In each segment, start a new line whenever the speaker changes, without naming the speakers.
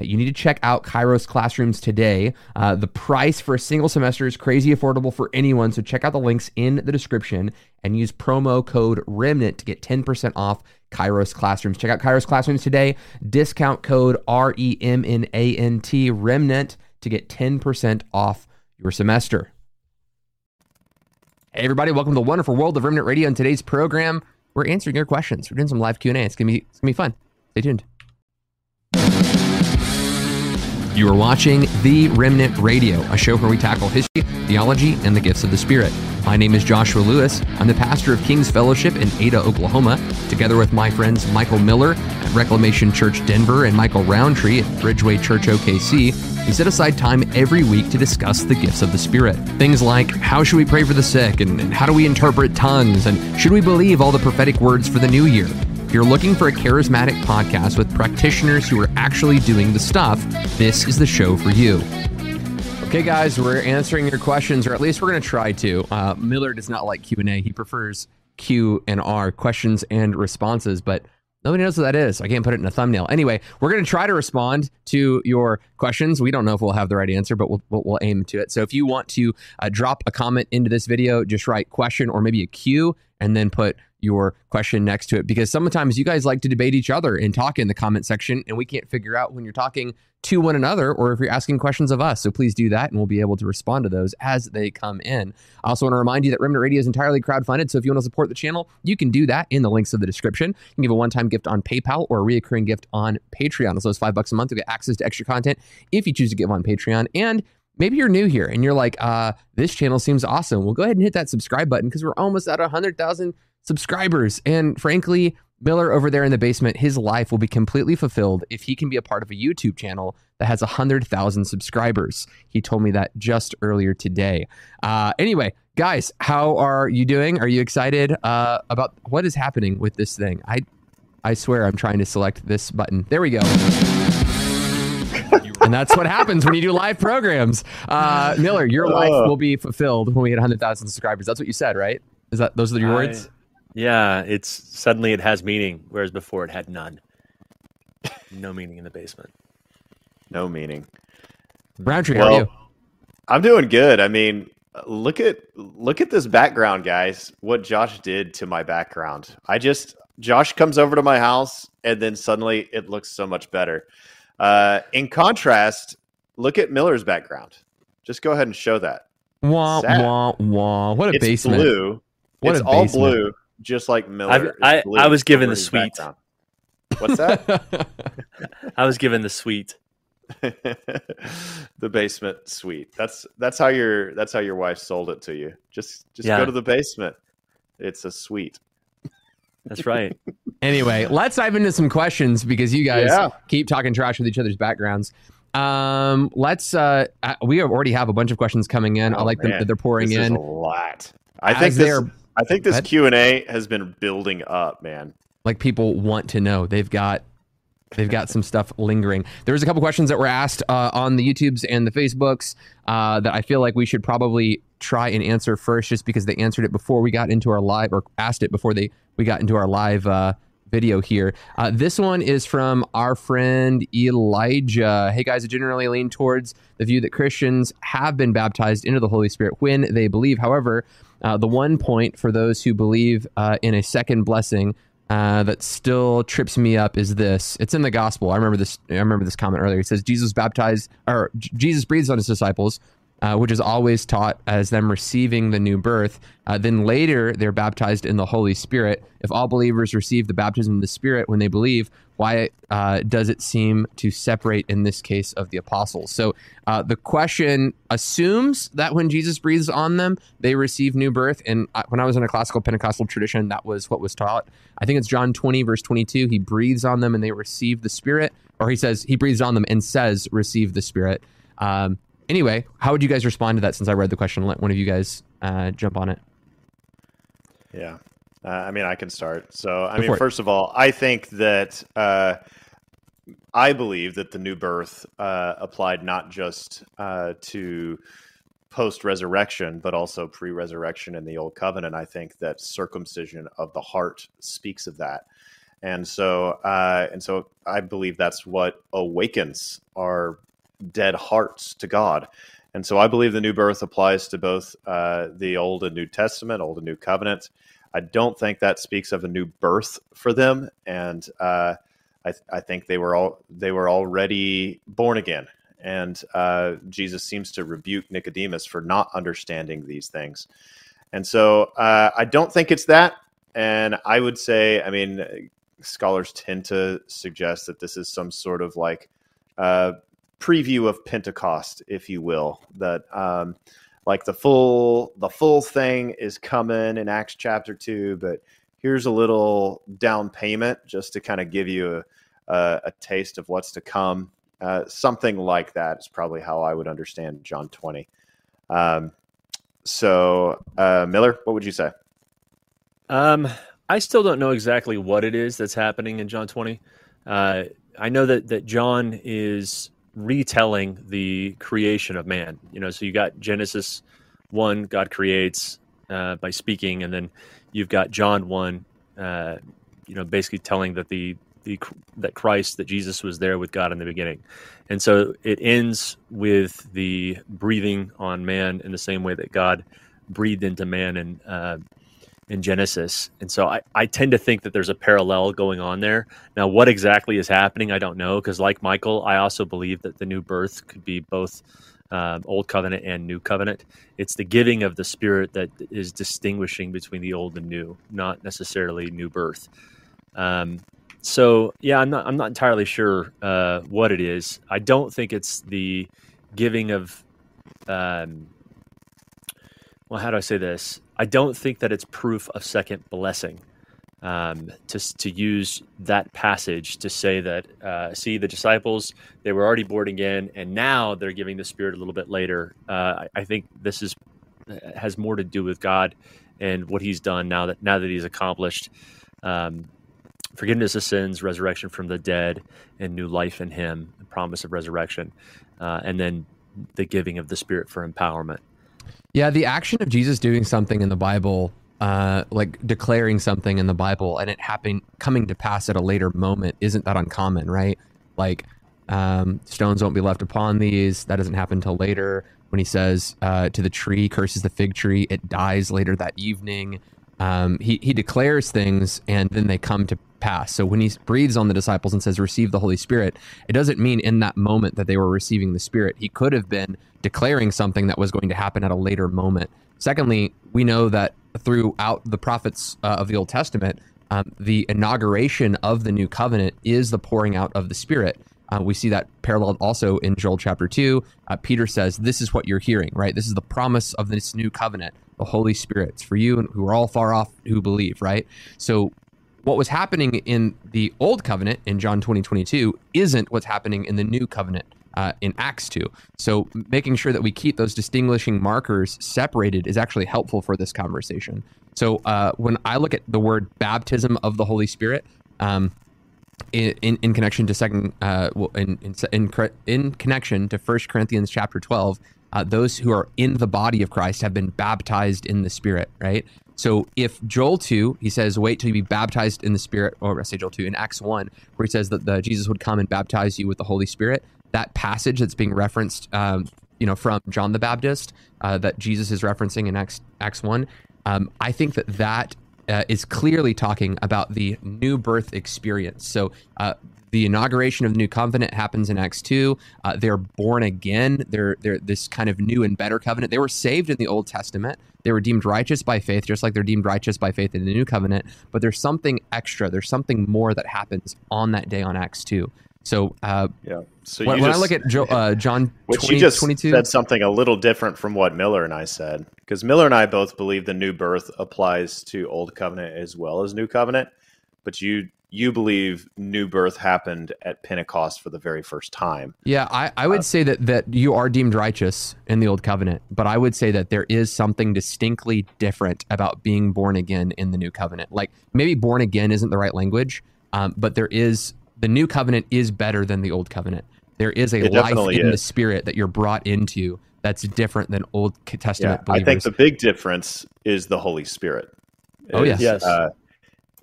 You need to check out Kairos Classrooms today. Uh, the price for a single semester is crazy affordable for anyone, so check out the links in the description and use promo code REMNANT to get 10% off Kairos Classrooms. Check out Kairos Classrooms today. Discount code R E M N A N T REMNANT to get 10% off your semester. Hey everybody, welcome to the wonderful world of Remnant Radio. In today's program, we're answering your questions. We're doing some live Q&A. It's going to be it's to be fun. Stay tuned. You are watching The Remnant Radio, a show where we tackle history, theology, and the gifts of the Spirit. My name is Joshua Lewis. I'm the pastor of King's Fellowship in Ada, Oklahoma, together with my friends Michael Miller at Reclamation Church Denver and Michael Rowntree at Bridgeway Church OKC. We set aside time every week to discuss the gifts of the Spirit. Things like how should we pray for the sick, and, and how do we interpret tongues, and should we believe all the prophetic words for the new year? If you're looking for a charismatic podcast with practitioners who are actually doing the stuff, this is the show for you. Okay, guys, we're answering your questions, or at least we're going to try to. Uh, Miller does not like Q and A; he prefers Q and R, questions and responses. But nobody knows what that is. I can't put it in a thumbnail. Anyway, we're going to try to respond to your questions. We don't know if we'll have the right answer, but we'll we'll, aim to it. So if you want to uh, drop a comment into this video, just write question or maybe a Q, and then put your question next to it because sometimes you guys like to debate each other and talk in the comment section and we can't figure out when you're talking to one another or if you're asking questions of us. So please do that and we'll be able to respond to those as they come in. I also want to remind you that Remnant Radio is entirely crowdfunded. So if you want to support the channel, you can do that in the links of the description. You can give a one-time gift on PayPal or a reoccurring gift on Patreon. As So it's five bucks a month to get access to extra content if you choose to give on Patreon. And maybe you're new here and you're like, uh, this channel seems awesome. Well, go ahead and hit that subscribe button because we're almost at 100,000 subscribers. And frankly, Miller over there in the basement, his life will be completely fulfilled if he can be a part of a YouTube channel that has 100,000 subscribers. He told me that just earlier today. Uh, anyway, guys, how are you doing? Are you excited uh, about what is happening with this thing? I, I swear I'm trying to select this button. There we go. and that's what happens when you do live programs. Uh, Miller, your life will be fulfilled when we hit 100,000 subscribers. That's what you said, right? Is that those are your words?
I, yeah, it's suddenly it has meaning, whereas before it had none. No meaning in the basement.
No meaning.
Rowntree, how are you?
I'm doing good. I mean, look at look at this background, guys. What Josh did to my background. I just Josh comes over to my house, and then suddenly it looks so much better. Uh, in contrast, look at Miller's background. Just go ahead and show that.
Wah
Sad.
wah wah! What a
It's
basement!
blue.
What
it's
a
all
basement.
blue, just like Miller.
I-
is blue
I was given the
his
suite.
What's that?
I was given the suite.
the basement suite. That's that's how your that's how your wife sold it to you. Just just
Yeah.
go to the basement. It's a suite.
That's right.
anyway, let's dive into some questions because you guys
Yeah.
keep talking trash with each other's backgrounds. Um, let's. Uh, uh, we already have a bunch of questions coming in. I
Oh,
like
man.
that they're pouring
This is
in.
a lot. I
As
think
they're-
I think this Q and A has been building up, man.
like people want to know. They've got they've got some stuff lingering. There was a couple questions that were asked uh, on the YouTubes and the Facebooks uh, that I feel like we should probably try and answer first, just because they answered it before we got into our live or asked it before they we got into our live uh, video here. Uh, this one is from our friend Elijah. Hey guys, I generally lean towards the view that Christians have been baptized into the Holy Spirit when they believe. However, uh, the one point for those who believe uh, in a second blessing uh, that still trips me up is this. It's in the gospel. I remember this. I remember this comment earlier. It says Jesus baptized or Jesus breathes on his disciples, uh, which is always taught as them receiving the new birth. Uh, then later they're baptized in the Holy Spirit. If all believers receive the baptism of the Spirit when they believe, why uh, does it seem to separate in this case of the apostles? So uh, the question assumes that when Jesus breathes on them, they receive new birth. And I, when I was in a classical Pentecostal tradition, that was what was taught. I think it's John 20, verse 22. He breathes on them and they receive the Spirit. Or he says, he breathes on them and says, receive the Spirit. Um, anyway, how would you guys respond to that since I read the question? Let one of you guys uh, jump on it.
Yeah. Uh, I mean, I can start. So, I
Go
mean, first of all, I think that uh, I believe that the new birth uh, applied not just uh, to post resurrection, but also pre resurrection in the old covenant. I think that circumcision of the heart speaks of that. And so, uh, and so, I believe that's what awakens our dead hearts to God. And so, I believe the new birth applies to both uh, the Old and New Testament, Old and New Covenant. I don't think that speaks of a new birth for them, and uh, I, I think they were all they were already born again. And uh, Jesus seems to rebuke Nicodemus for not understanding these things. And so uh, I don't think it's that. And I would say, I mean, scholars tend to suggest that this is some sort of like uh, preview of Pentecost, if you will. That um, like the full the full thing is coming in Acts chapter two, but here's a little down payment just to kind of give you a, a, a taste of what's to come. Uh, something like that is probably how I would understand John 20. Um, so, uh, Miller, what would you say?
Um, I still don't know exactly what it is that's happening in John 20. Uh, I know that that John is retelling the creation of man. You know, so you got Genesis one, God creates uh, by speaking, and then you've got John one, uh, you know, basically telling that the the that Christ, that Jesus was there with God in the beginning, and so it ends with the breathing on man in the same way that God breathed into man and uh, in Genesis. And so I, I tend to think that there's a parallel going on there. Now, what exactly is happening, I don't know, because like Michael, I also believe that the new birth could be both um, Old Covenant and New Covenant. It's the giving of the Spirit that is distinguishing between the old and new, not necessarily new birth. Um, so yeah, I'm not I'm not entirely sure uh, what it is. I don't think it's the giving of um, well, how do I say this? I don't think that it's proof of second blessing. Um, to to use that passage to say that uh, see the disciples they were already born again and now they're giving the Spirit a little bit later. Uh, I, I think this is has more to do with God and what He's done now that now that He's accomplished um, forgiveness of sins, resurrection from the dead, and new life in Him, the promise of resurrection, uh, and then the giving of the Spirit for empowerment.
Yeah, the action of Jesus doing something in the Bible, uh, like declaring something in the Bible, and it happening coming to pass at a later moment, isn't that uncommon, right? Like um, stones won't be left upon these. That doesn't happen until later. When he says uh, to the tree, curses the fig tree, it dies later that evening. Um, he he declares things, and then they come to pass. So when he breathes on the disciples and says, "Receive the Holy Spirit," it doesn't mean in that moment that they were receiving the Spirit. He could have been declaring something that was going to happen at a later moment. Secondly, we know that throughout the prophets uh, of the Old Testament, um, the inauguration of the new covenant is the pouring out of the Spirit. Uh, we see that paralleled also in Joel chapter 2. Uh, Peter says, This is what you're hearing, right? This is the promise of this new covenant, the Holy Spirit. It's for you who are all far off who believe, right? So, what was happening in the old covenant in John 20, 22 isn't what's happening in the new covenant uh, in Acts 2. So, making sure that we keep those distinguishing markers separated is actually helpful for this conversation. So, uh, when I look at the word baptism of the Holy Spirit, um, in, in, in connection to second uh, in, in in in connection to First Corinthians chapter twelve, uh, those who are in the body of Christ have been baptized in the Spirit, right? So if Joel two, he says, wait till you be baptized in the Spirit, or I say Joel two in Acts one, where he says that the Jesus would come and baptize you with the Holy Spirit. That passage that's being referenced, um, you know, from John the Baptist, uh, that Jesus is referencing in Acts Acts one, um, I think that that uh, is clearly talking about the new birth experience. So, uh, the inauguration of the new covenant happens in Acts two. Uh, they're born again. They're they're this kind of new and better covenant. They were saved in the Old Testament. They were deemed righteous by faith, just like they're deemed righteous by faith in the new covenant. But there's something extra. There's something more that happens on that day on Acts two. So, uh,
yeah. So
when, when
just,
I look at jo- uh, John
which
20,
you just
22,
said something a little different from what Miller and I said, because Miller and I both believe the new birth applies to Old Covenant as well as New Covenant, but you you believe new birth happened at Pentecost for the very first time.
Yeah, I, I would uh, say that that you are deemed righteous in the old covenant, but I would say that there is something distinctly different about being born again in the new covenant. Like maybe born again isn't the right language, um, but there is the new covenant is better than the old covenant. There is a life in
is.
the spirit that you're brought into that's different than Old Testament
yeah,
believers.
I think the big difference is the Holy Spirit.
Oh yes,
yes.
Uh,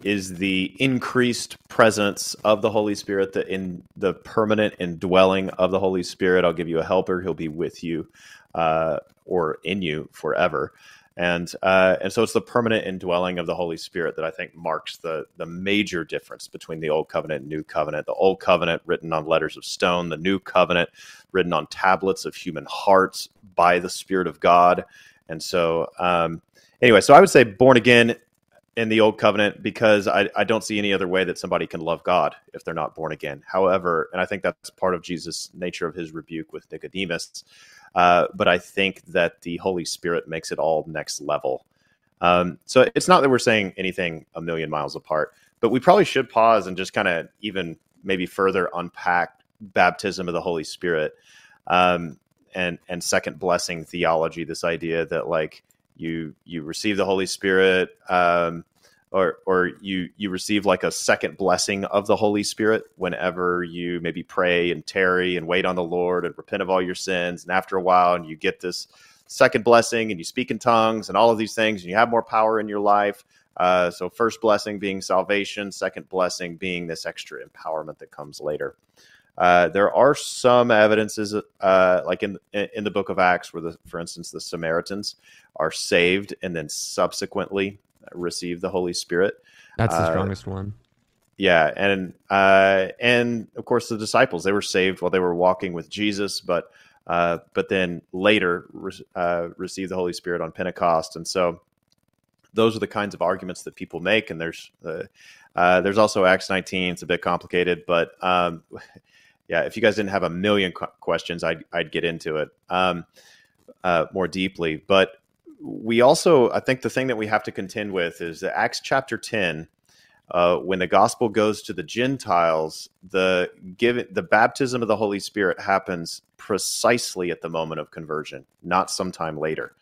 is the increased presence of the Holy Spirit, the in the permanent indwelling of the Holy Spirit. I'll give you a helper; he'll be with you uh, or in you forever. And uh, and so it's the permanent indwelling of the Holy Spirit that I think marks the the major difference between the Old Covenant and New Covenant. The Old Covenant written on letters of stone, the New Covenant written on tablets of human hearts by the Spirit of God. And so, um, anyway, so I would say born again in the old covenant because I, I don't see any other way that somebody can love God if they're not born again. However, and I think that's part of Jesus' nature of his rebuke with Nicodemus. Uh, but I think that the Holy Spirit makes it all next level. Um, so it's not that we're saying anything a million miles apart, but we probably should pause and just kind of even maybe further unpack baptism of the Holy Spirit um, and and second blessing theology. This idea that like you you receive the Holy Spirit, um, or or you you receive like a second blessing of the Holy Spirit whenever you maybe pray and tarry and wait on the Lord and repent of all your sins, and after a while, and you get this second blessing, and you speak in tongues and all of these things, and you have more power in your life. Uh, so, first blessing being salvation, second blessing being this extra empowerment that comes later. Uh, there are some evidences, uh, like in in the book of Acts, where the, for instance, the Samaritans are saved and then subsequently receive the Holy Spirit.
That's the uh, strongest one.
Yeah, and uh, and of course the disciples they were saved while they were walking with Jesus, but uh, but then later re- received the Holy Spirit on Pentecost, and so those are the kinds of arguments that people make. And there's uh, there's also Acts 19. It's a bit complicated, but um, yeah, if you guys didn't have a million questions, I'd, I'd get into it um, uh, more deeply. But we also, I think the thing that we have to contend with is that Acts chapter 10, uh, when the gospel goes to the Gentiles, the give the baptism of the Holy Spirit happens precisely at the moment of conversion, not sometime later.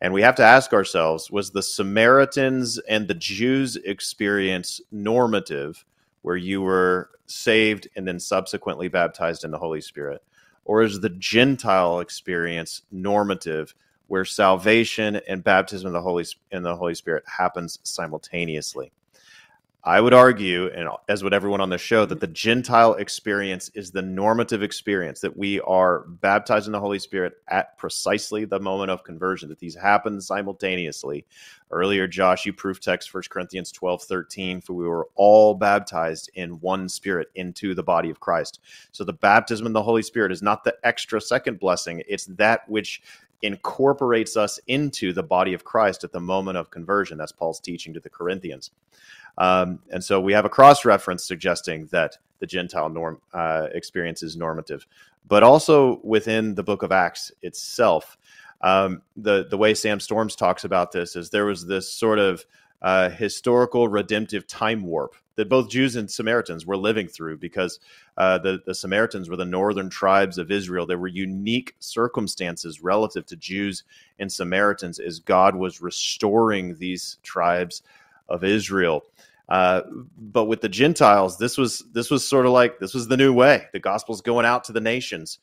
And we have to ask ourselves was the Samaritans and the Jews' experience normative, where you were saved and then subsequently baptized in the Holy Spirit? Or is the Gentile experience normative where salvation and baptism in the Holy in the Holy Spirit happens simultaneously? I would argue, and as would everyone on the show, that the Gentile experience is the normative experience, that we are baptized in the Holy Spirit at precisely the moment of conversion, that these happen simultaneously. Earlier, Josh, you proof text 1 Corinthians 12, 13, for we were all baptized in one spirit into the body of Christ. So the baptism in the Holy Spirit is not the extra second blessing, it's that which incorporates us into the body of Christ at the moment of conversion. That's Paul's teaching to the Corinthians. Um, and so we have a cross reference suggesting that the Gentile norm uh, experience is normative, but also within the book of Acts itself. Um, the the way Sam Storms talks about this is there was this sort of uh, historical redemptive time warp that both Jews and Samaritans were living through because uh, the, the Samaritans were the northern tribes of Israel. There were unique circumstances relative to Jews and Samaritans as God was restoring these tribes of Israel. Uh, but with the Gentiles, this was this was sort of like this was the new way. The gospel's going out to the nations.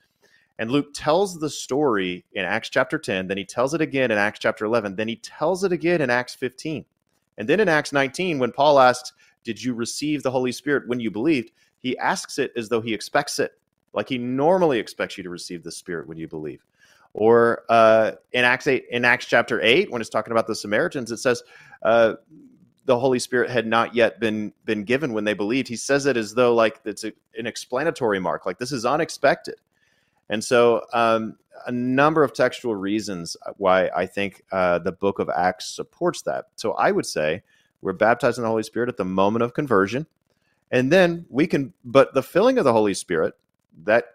And Luke tells the story in Acts chapter 10, then he tells it again in Acts chapter 11, then he tells it again in Acts 15. And then in Acts 19, when Paul asks, Did you receive the Holy Spirit when you believed? He asks it as though he expects it, like he normally expects you to receive the Spirit when you believe. Or uh, in Acts 8, in Acts chapter 8, when it's talking about the Samaritans, it says, uh, the Holy Spirit had not yet been been given when they believed. He says it as though like it's a, an explanatory mark, like this is unexpected. And so, um, a number of textual reasons why I think uh, the Book of Acts supports that. So I would say we're baptized in the Holy Spirit at the moment of conversion, and then we can. But the filling of the Holy Spirit that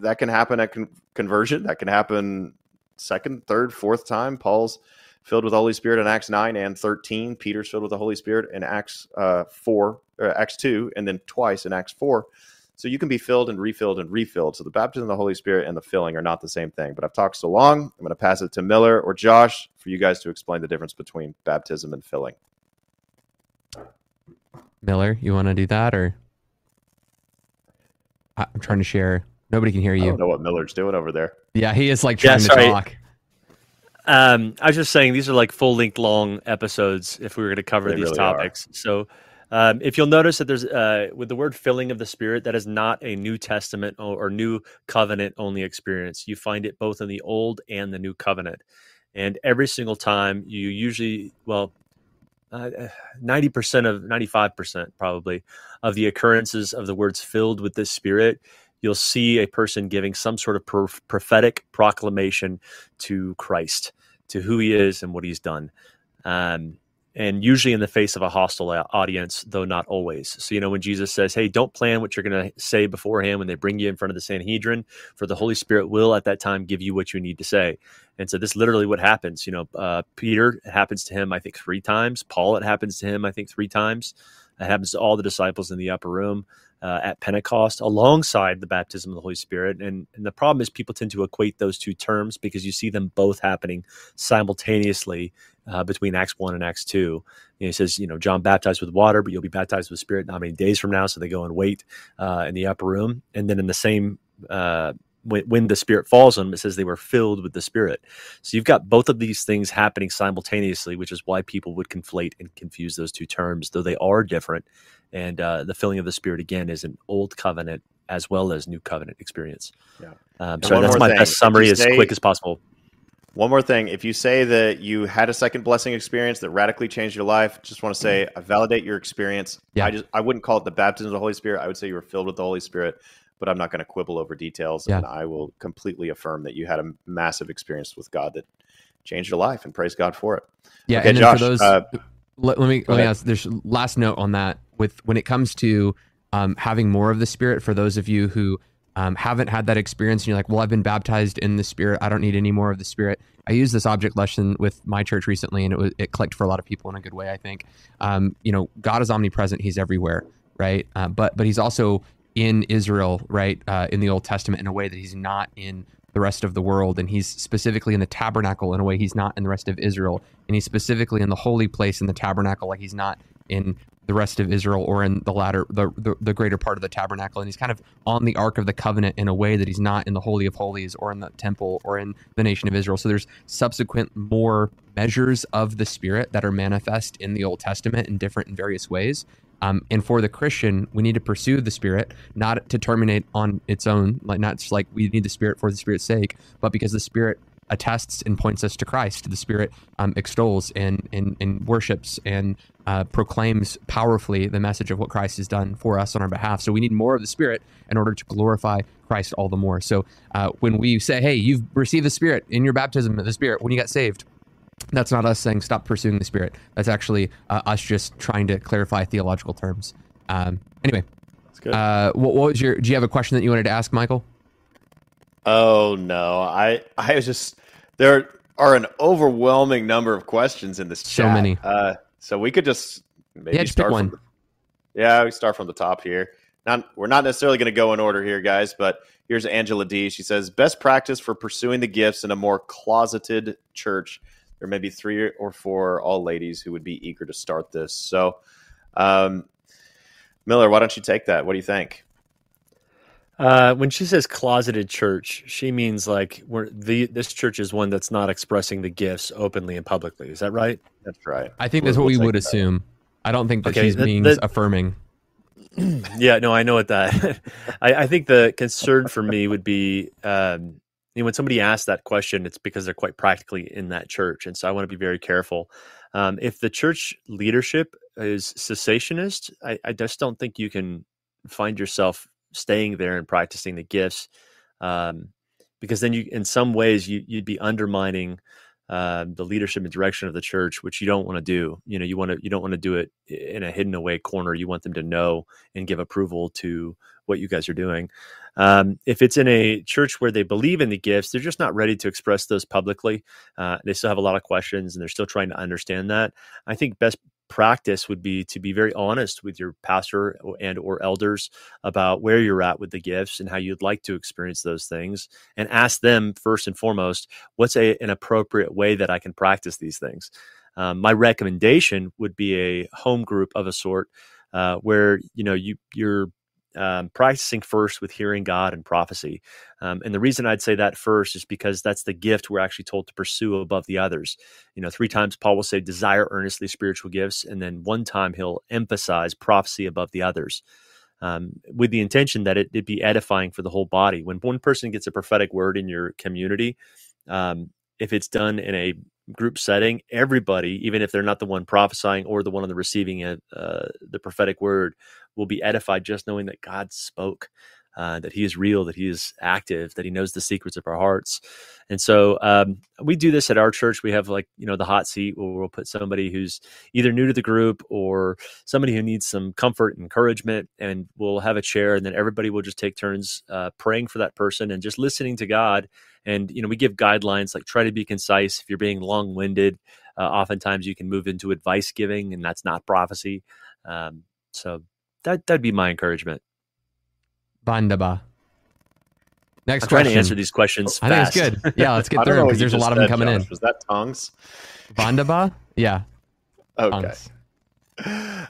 that can happen at con- conversion. That can happen second, third, fourth time. Paul's filled with the Holy Spirit in Acts 9 and 13. Peter's filled with the Holy Spirit in Acts uh, 4, Acts 2, and then twice in Acts 4. So you can be filled and refilled and refilled. So the baptism of the Holy Spirit and the filling are not the same thing. But I've talked so long, I'm going to pass it to Miller or Josh for you guys to explain the difference between baptism and filling.
Miller, you want to do that or? I'm trying to share. Nobody can hear you. I
don't know what Miller's doing over there.
Yeah, he is like trying yeah, to talk.
Um, I was just saying these are like full length long episodes if we were going to cover they these really topics. Are. So um, if you'll notice that there's uh, with the word filling of the Spirit, that is not a New Testament or, New Covenant only experience. You find it both in the Old and the New Covenant. And every single time you usually, well, uh, 90% of 95% probably of the occurrences of the words filled with the Spirit, you'll see a person giving some sort of pro- prophetic proclamation to Christ, to who he is and what he's done. Um, and usually in the face of a hostile audience, though not always. So, you know, when Jesus says, Hey, don't plan what you're going to say beforehand when they bring you in front of the Sanhedrin, for the Holy Spirit will at that time give you what you need to say. And so, this literally what happens. You know, uh, Peter, happens to him, I think, three times. Paul, it happens to him, I think, three times. It happens to all the disciples in the upper room uh, at Pentecost alongside the baptism of the Holy Spirit. And, and the problem is people tend to equate those two terms because you see them both happening simultaneously uh, between Acts 1 and Acts 2. You know, he says, you know, John baptized with water, but you'll be baptized with Spirit not many days from now. So they go and wait uh, in the upper room. And then in the same uh, when, when the Spirit falls on them, it says they were filled with the Spirit. So you've got both of these things happening simultaneously, which is why people would conflate and confuse those two terms, though they are different. And uh, the filling of the Spirit, again, is an old covenant as well as new covenant experience. Yeah. Um, so that's my thing. best summary as say, quick as possible.
One more thing. If you say that you had a second blessing experience that radically changed your life, just want to say I validate your experience. Yeah. I just I wouldn't call it the baptism of the Holy Spirit. I would say you were filled with the Holy Spirit but I'm not going to quibble over details. Yeah. And I will completely affirm that you had a massive experience with God that changed your life, and praise God for it.
Yeah, okay, and Josh, for those, uh, let, let, me let me ask. There's last note on that with when it comes to um, having more of the Spirit. For those of you who um, haven't had that experience, and you're like, "Well, I've been baptized in the Spirit. I don't need any more of the Spirit." I used this object lesson with my church recently, and it was it clicked for a lot of people in a good way. I think, um, you know, God is omnipresent; He's everywhere, right? Uh, but but He's also in Israel, right, uh, in the Old Testament in a way that he's not in the rest of the world. And he's specifically in the tabernacle in a way he's not in the rest of Israel. And he's specifically in the holy place in the tabernacle like he's not in the rest of Israel or in the latter, the, the, the greater part of the tabernacle. And he's kind of on the Ark of the Covenant in a way that he's not in the Holy of Holies or in the temple or in the nation of Israel. So there's subsequent more measures of the Spirit that are manifest in the Old Testament in different and various ways. Um, and for the Christian, we need to pursue the Spirit, not to terminate on its own, like not just like we need the Spirit for the Spirit's sake, but because the Spirit attests and points us to Christ. The Spirit um, extols and, and, and worships and uh, proclaims powerfully the message of what Christ has done for us on our behalf. So we need more of the Spirit in order to glorify Christ all the more. So uh, when we say, hey, you've received the Spirit in your baptism the Spirit when you got saved, that's not us saying stop pursuing the spirit. That's actually uh, us just trying to clarify theological terms. Um, anyway, uh, what, what, was your? Do you have a question that you wanted to ask, Michael?
Oh no, I I was just there are an overwhelming number of questions in this chat.
So many.
Uh, so we could just maybe
yeah,
start
one.
From, yeah, we start from the top here. Not we're not necessarily going to go in order here, guys, but here's Angela D. She says best practice for pursuing the gifts in a more closeted church there may be three or four all ladies who would be eager to start this. So, um, Miller, why don't you take that? What do you think?
Uh, when she says closeted church, she means like we're the this church is one that's not expressing the gifts openly and publicly. Is that right?
That's right.
I think that's we'll, what we we'll would assume. I don't think that okay, she's the, being the, affirming.
yeah, no, I know what that. I, I, think the concern for me would be um, know, when somebody asks that question, it's because they're quite practically in that church, and so I want to be very careful. Um, if the church leadership is cessationist, I, I, just don't think you can find yourself staying there and practicing the gifts, um, because then you, in some ways, you, would be undermining uh, the leadership and direction of the church, which you don't want to do. You know, you want to you don't want to do it in a hidden away corner. You want them to know and give approval to what you guys are doing. Um, if it's in a church where they believe in the gifts, they're just not ready to express those publicly. Uh, they still have a lot of questions and they're still trying to understand that. I think best practice would be to be very honest with your pastor and or elders about where you're at with the gifts and how you'd like to experience those things and ask them first and foremost what's a, an appropriate way that i can practice these things um, my recommendation would be a home group of a sort uh, where you know you you're um, practicing first with hearing God and prophecy. Um, and the reason I'd say that first is because that's the gift we're actually told to pursue above the others. You know, three times Paul will say, desire earnestly spiritual gifts. And then one time he'll emphasize prophecy above the others. Um, with the intention that it, it, be edifying for the whole body. When one person gets a prophetic word in your community, um, if it's done in a group setting, everybody, even if they're not the one prophesying or the one on the receiving it, uh, the prophetic word, will be edified just knowing that God spoke, uh, that He is real, that He is active, that He knows the secrets of our hearts. And so um, we do this at our church. We have like you know the hot seat where we'll put somebody who's either new to the group or somebody who needs some comfort and encouragement, and we'll have a chair, and then everybody will just take turns uh, praying for that person and just listening to God. And you know we give guidelines like try to be concise. If you're being long winded, uh, oftentimes you can move into advice giving, and that's not prophecy. Um, so that that'd be my encouragement.
Bandaba.
Next I'm question. trying to answer these questions. I
fast. think it's good. Yeah, let's get through them because there's a lot of them coming Josh. in.
Was that tongues?
Bandaba? Yeah.
Okay.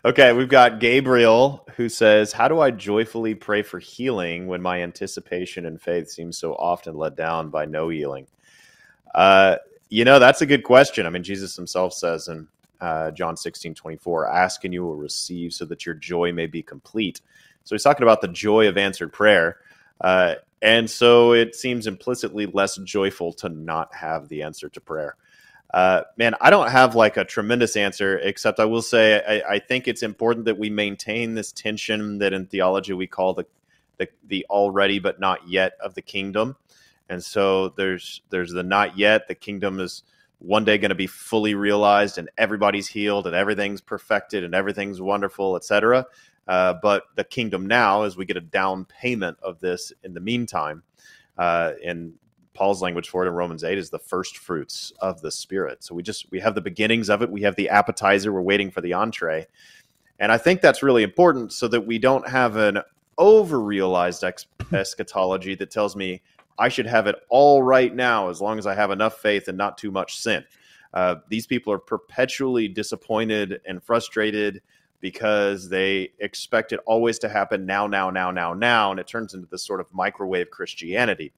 Okay, we've got Gabriel who says, How do I joyfully pray for healing when my anticipation and faith seems so often let down by no healing? Uh, you know, that's a good question. I mean, Jesus himself says in uh, John 16, 24, ask and you will receive so that your joy may be complete. So he's talking about the joy of answered prayer. Uh, and so it seems implicitly less joyful to not have the answer to prayer. Uh, man, I don't have like a tremendous answer, except I will say I, I, think it's important that we maintain this tension that in theology we call the, the the already but not yet of the kingdom. And so there's there's the not yet. The kingdom is one day going to be fully realized and everybody's healed and everything's perfected and everything's wonderful, etc. Uh, but the kingdom now, as we get a down payment of this in the meantime, uh, in Paul's language for it in Romans 8 is the first fruits of the Spirit. So we just we have the beginnings of it. We have the appetizer. We're waiting for the entree. And I think that's really important so that we don't have an over realized ex- eschatology that tells me I should have it all right now as long as I have enough faith and not too much sin. Uh, these people are perpetually disappointed and frustrated because they expect it always to happen now, now, now, now, now. And it turns into this sort of microwave Christianity.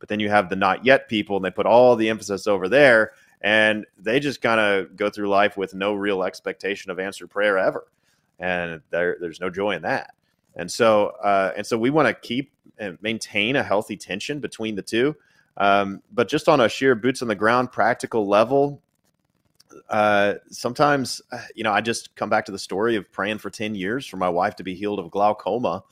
But then you have the not yet people, and they put all the emphasis over there, and they just kind of go through life with no real expectation of answered prayer ever. And there, there's no joy in that. And so, uh, and so we want to keep and maintain a healthy tension between the two. Um, but just on a sheer boots on the ground practical level, uh, sometimes, uh, you know, I just come back to the story of praying for 10 years for my wife to be healed of glaucoma.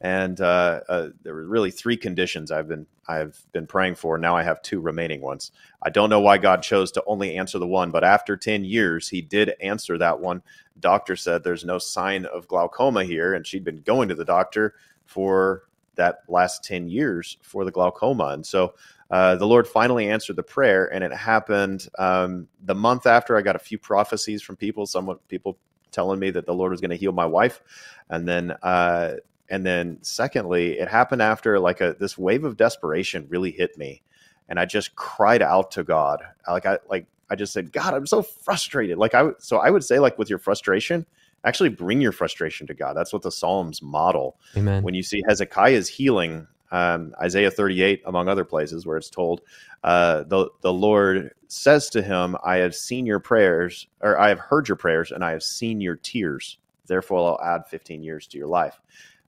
And uh, uh, there were really three conditions I've been I've been praying for. Now I have two remaining ones. I don't know why God chose to only answer the one, but after ten years, He did answer that one. Doctor said there's no sign of glaucoma here, and she'd been going to the doctor for that last 10 years for the glaucoma. And so uh, the Lord finally answered the prayer, and it happened um, the month after I got a few prophecies from people, some people telling me that the Lord was going to heal my wife. And then, uh, and then secondly, it happened after like a, this wave of desperation really hit me. And I just cried out to God. Like I, like I just said, God, I'm so frustrated. Like I, so I would say like with your frustration, actually bring your frustration to God. That's what the Psalms model.
Amen.
When you see Hezekiah's healing, um, Isaiah 38, among other places where it's told, uh, the, the Lord says to him, I have seen your prayers, or I have heard your prayers, and I have seen your tears. Therefore, I'll add 15 years to your life.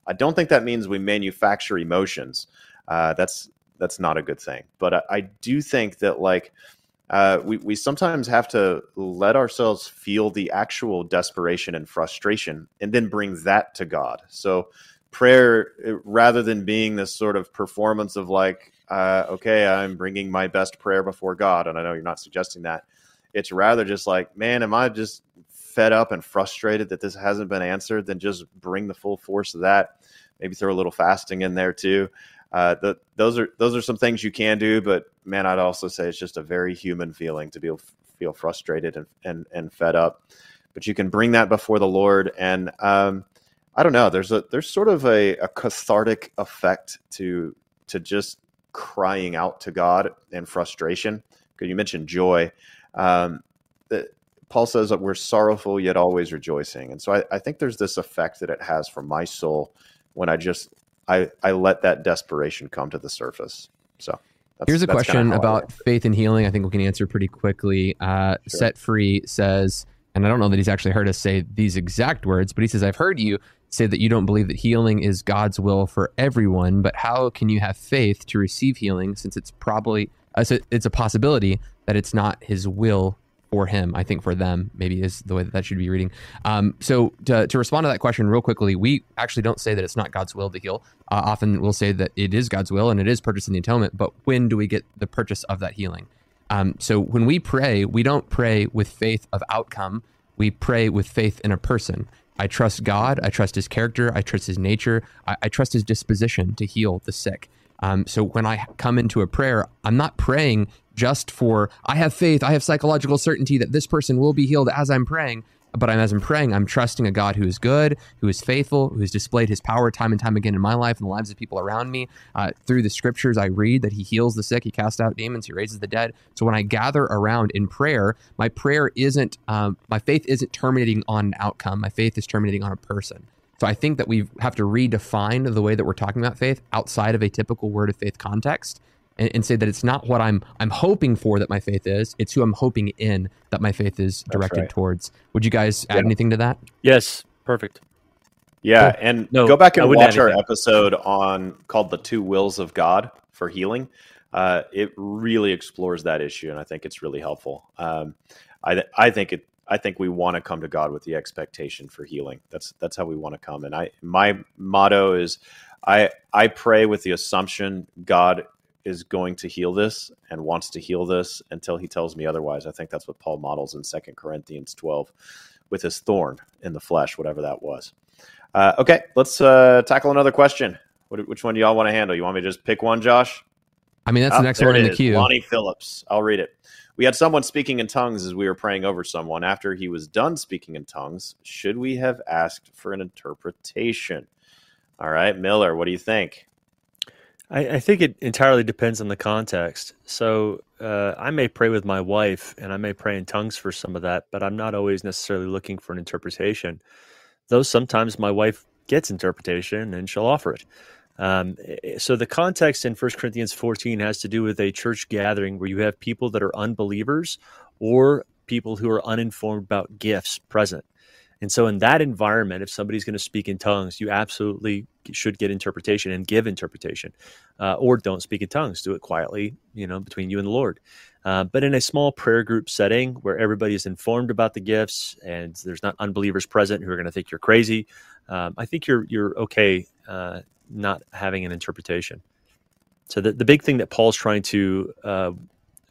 I don't think that means we manufacture emotions. Uh, that's that's not a good thing. But I, I do think that like uh, we, we sometimes have to let ourselves feel the actual desperation and frustration and then bring that to God. So, prayer, uh, rather than being this sort of performance of like, uh, okay, I'm bringing my best prayer before God, and I know you're not suggesting that, it's rather just like, man, am I just fed up and frustrated that this hasn't been answered, then just bring the full force of that. Maybe throw a little fasting in there too. Uh, the, those are those are some things you can do, but man, I'd also say it's just a very human feeling to be feel frustrated and, and and fed up. But you can bring that before the Lord, and um, I don't know. There's a there's sort of a, a cathartic effect to to just crying out to God in frustration. Because you mentioned joy. Um, that Paul says that we're sorrowful yet always rejoicing, and so I, I think there's this effect that it has for my soul when I just I I let that desperation come to the surface. So.
Here's a question about faith and healing. I think we can answer pretty quickly. Uh, sure. Set Free says, and I don't know that he's actually heard us say these exact words, but he says, I've heard you say that you don't believe that healing is God's will for everyone, but how can you have faith to receive healing since it's probably uh, it's a possibility that it's not his will for him? I think for them maybe is the way that that should be reading. Um, so to, to respond to that question real quickly, we actually don't say that it's not God's will to heal. Uh, often we'll say that it is God's will and it is purchased in the atonement, but when do we get the purchase of that healing? Um, so when we pray, we don't pray with faith of outcome. We pray with faith in a person. I trust God. I trust his character. I trust his nature. I, I trust his disposition to heal the sick. Um, so when I come into a prayer, I'm not praying just for, I have faith, I have psychological certainty that this person will be healed as I'm praying but I'm, as I'm praying, I'm trusting a God who is good, who is faithful, who has displayed his power time and time again in my life and the lives of people around me. Uh, through the scriptures, I read that he heals the sick, he casts out demons, he raises the dead. So when I gather around in prayer, my prayer isn't, um, my faith isn't terminating on an outcome, my faith is terminating on a person. So I think that we have to redefine the way that we're talking about faith outside of a typical word of faith context and, and, say that it's not what I'm I'm hoping for that my faith is. It's who I'm hoping in that my faith is directed right. towards. Would you guys add yeah. anything to that?
Yes, perfect.
Yeah, cool. and no, go back and watch our episode on called "The Two Wills of God for Healing." Uh, it really explores that issue, and I think it's really helpful. Um, I I think it. I think we want to come to God with the expectation for healing. That's that's how we want to come. And I my motto is I I pray with the assumption God is going to heal this and wants to heal this until he tells me otherwise. I think that's what Paul models in Second Corinthians 12 with his thorn in the flesh, whatever that was. Uh, okay, let's uh, tackle another question. What, which one do y'all want to handle? You want me to just pick one, Josh?
I mean, that's oh, the next one in the queue.
Lonnie Phillips. I'll read it. We had someone speaking in tongues as we were praying over someone. After he was done speaking in tongues, should we have asked for an interpretation? All right, Miller, what do you think?
I, I, think it entirely depends on the context. So uh, I may pray with my wife and I may pray in tongues for some of that, but I'm not always necessarily looking for an interpretation. Though sometimes my wife gets interpretation and she'll offer it. Um, eh, so the context in 1 Corinthians 14 has to do with a church gathering where you have people that are unbelievers or people who are uninformed about gifts present. And so, in that environment, if somebody's going to speak in tongues, you absolutely should get interpretation and give interpretation, uh, or don't speak in tongues. Do it quietly, you know, between you and the Lord. Uh, but in a small prayer group setting where everybody is informed about the gifts and there's not unbelievers present who are going to think you're crazy, um, I think you're you're okay uh, not having an interpretation. So the the big thing that Paul's trying to uh,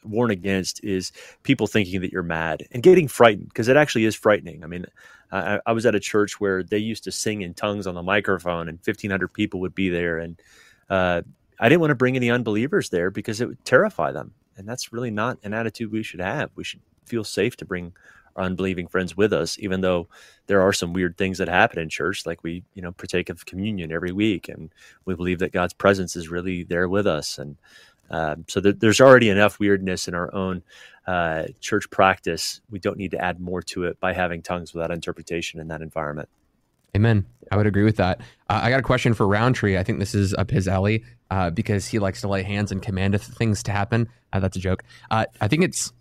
warn against is people thinking that you're mad and getting frightened because it actually is frightening. I mean, I, I, was at a church where they used to sing in tongues on the microphone, and 1,500 people would be there, and uh, I didn't want to bring any unbelievers there because it would terrify them, and that's really not an attitude we should have. We should feel safe to bring our unbelieving friends with us, even though there are some weird things that happen in church, like we, you know, partake of communion every week, and we believe that God's presence is really there with us, and um, so th- there's already enough weirdness in our own uh, church practice. We don't need to add more to it by having tongues without interpretation in that environment.
Amen. I would agree with that. Uh, I got a question for Rowntree. I think this is up his alley uh, because he likes to lay hands and command things to happen. Uh, that's a joke. Uh, I think it's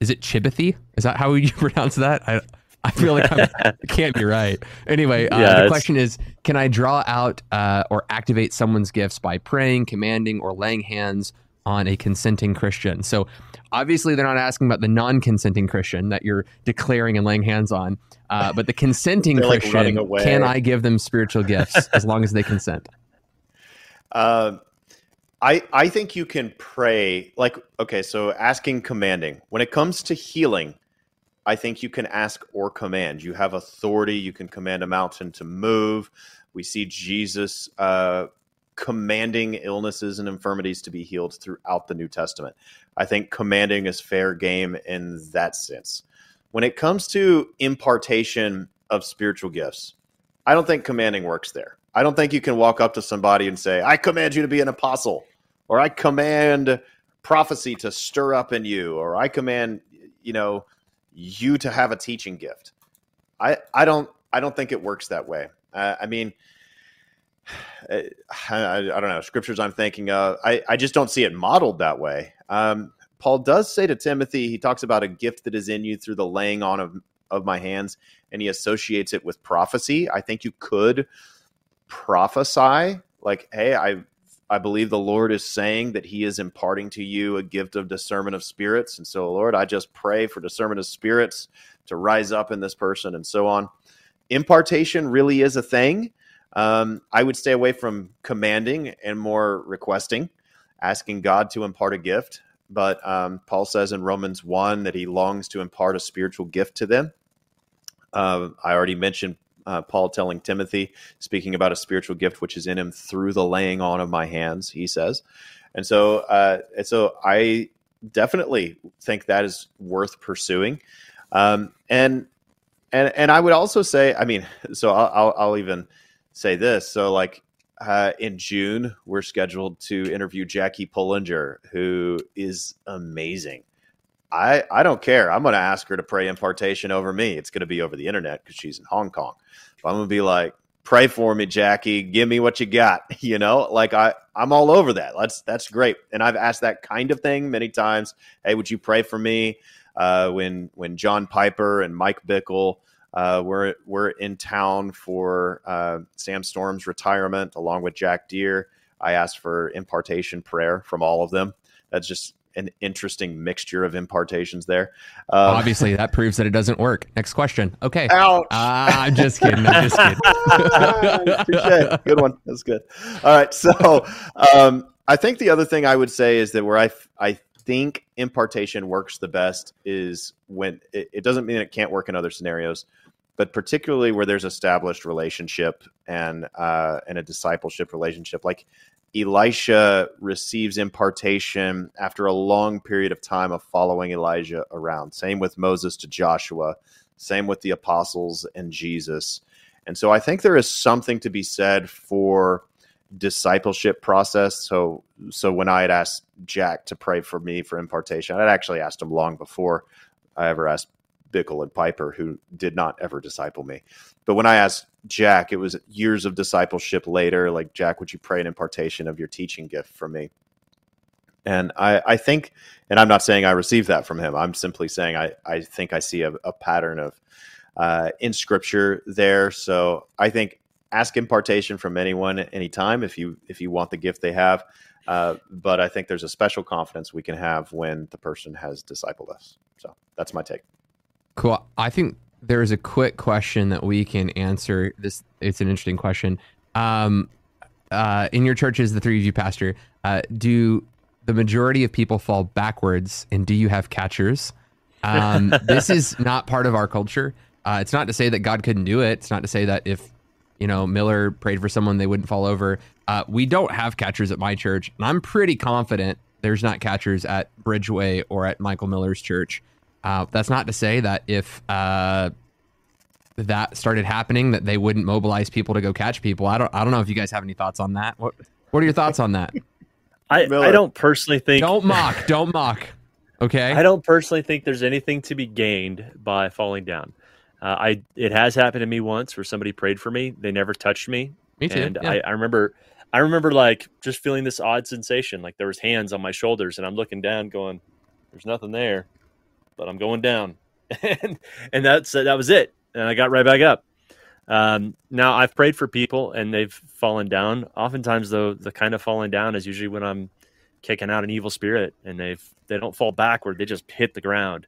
is it Chibothy? Is that how you pronounce that? I, I feel like I'm, it can't be right. Anyway, uh, yeah, the question is Can I draw out uh, or activate someone's gifts by praying, commanding, or laying hands on a consenting Christian. So obviously, they're not asking about the non consenting Christian that you're declaring and laying hands on, uh, but the consenting Christian, can I give them spiritual gifts as long as they consent?
Uh, I, I think you can pray like okay so asking commanding when it comes to healing I think you can ask or command. You have authority. You can command a mountain to move. We see Jesus uh, commanding illnesses and infirmities to be healed throughout the New Testament. I think commanding is fair game in that sense. When it comes to impartation of spiritual gifts, I don't think commanding works there. I don't think you can walk up to somebody and say, I command you to be an apostle, or I command prophecy to stir up in you, or I command, you know, you to have a teaching gift. I, I don't I don't think it works that way. Uh, I mean, I, I, don't know scriptures I'm thinking of. I, I just don't see it modeled that way. Um, Paul does say to Timothy, he talks about a gift that is in you through the laying on of, of my hands, and he associates it with prophecy. I think you could prophesy, like, hey, I I believe the Lord is saying that He is imparting to you a gift of discernment of spirits. And so, Lord, I just pray for discernment of spirits to rise up in this person and so on. Impartation really is a thing. Um, I would stay away from commanding and more requesting, asking God to impart a gift. But um, Paul says in Romans 1 that he longs to impart a spiritual gift to them. Uh, I already mentioned uh, Paul telling Timothy, speaking about a spiritual gift which is in him through the laying on of my hands, he says. And so, uh, and so I definitely think that is worth pursuing. Um, and, and, and I would also say, I mean, so I'll, I'll, I'll even say this. So like, uh, in June, we're scheduled to interview Jackie Pullinger, who is amazing. I, I don't care. I'm going to ask her to pray impartation over me. It's going to be over the internet because she's in Hong Kong. But I'm going to be like, pray for me, Jackie. Give me what you got. You know, like I, I'm all over that. That's that's great. And I've asked that kind of thing many times. Hey, would you pray for me? Uh, when when John Piper and Mike Bickle uh, were were in town for uh, Sam Storms' retirement, along with Jack Deere, I asked for impartation prayer from all of them. That's just an interesting mixture of impartations there.
Um, Obviously, that proves that it doesn't work. Next question. Okay.
Ouch.
Uh, I'm just kidding. I'm just
kidding. good one. That's good. All right. So, um, I think the other thing I would say is that where I, I think impartation works the best is when it, it doesn't mean it can't work in other scenarios, but particularly where there's established relationship and uh, and a discipleship relationship. Like Elisha receives impartation after a long period of time of following Elijah around. Same with Moses to Joshua, same with the apostles and Jesus. And so I think there is something to be said for discipleship process. So so when I had asked Jack to pray for me for impartation, I'd actually asked him long before I ever asked Bickle and Piper, who did not ever disciple me. But when I asked Jack, it was years of discipleship later. Like, Jack, would you pray an impartation of your teaching gift for me? And I, I think, and I'm not saying I received that from him. I'm simply saying I, I think I see a, a pattern of uh, in Scripture there. So I think ask impartation from anyone anytime if you if you want the gift they have. Uh, but I think there's a special confidence we can have when the person has discipled us. So that's my take.
Cool. I think there is a quick question that we can answer. This it's an interesting question. Um, uh, in your churches, the three of you pastor, uh, do the majority of people fall backwards, and do you have catchers? Um, this is not part of our culture. Uh, it's not to say that God couldn't do it. It's not to say that if you know Miller prayed for someone, they wouldn't fall over. Uh, we don't have catchers at my church, and I'm pretty confident there's not catchers at Bridgeway or at Michael Miller's church. Uh, that's not to say that if uh, that started happening, that they wouldn't mobilize people to go catch people. I don't. I don't know if you guys have any thoughts on that. What What are your thoughts on that?
I, I don't personally think.
Don't mock. Don't mock. Okay.
I don't personally think there's anything to be gained by falling down. Uh, I it has happened to me once where somebody prayed for me. They never touched me.
Me too.
And
yeah.
I, I remember I remember like just feeling this odd sensation, like there was hands on my shoulders, and I'm looking down, going, "There's nothing there." but I'm going down. and and that's that was it. And I got right back up. Um, now I've prayed for people and they've fallen down. Oftentimes, though, the kind of falling down is usually when I'm kicking out an evil spirit and they've they don't fall backward; they just hit the ground.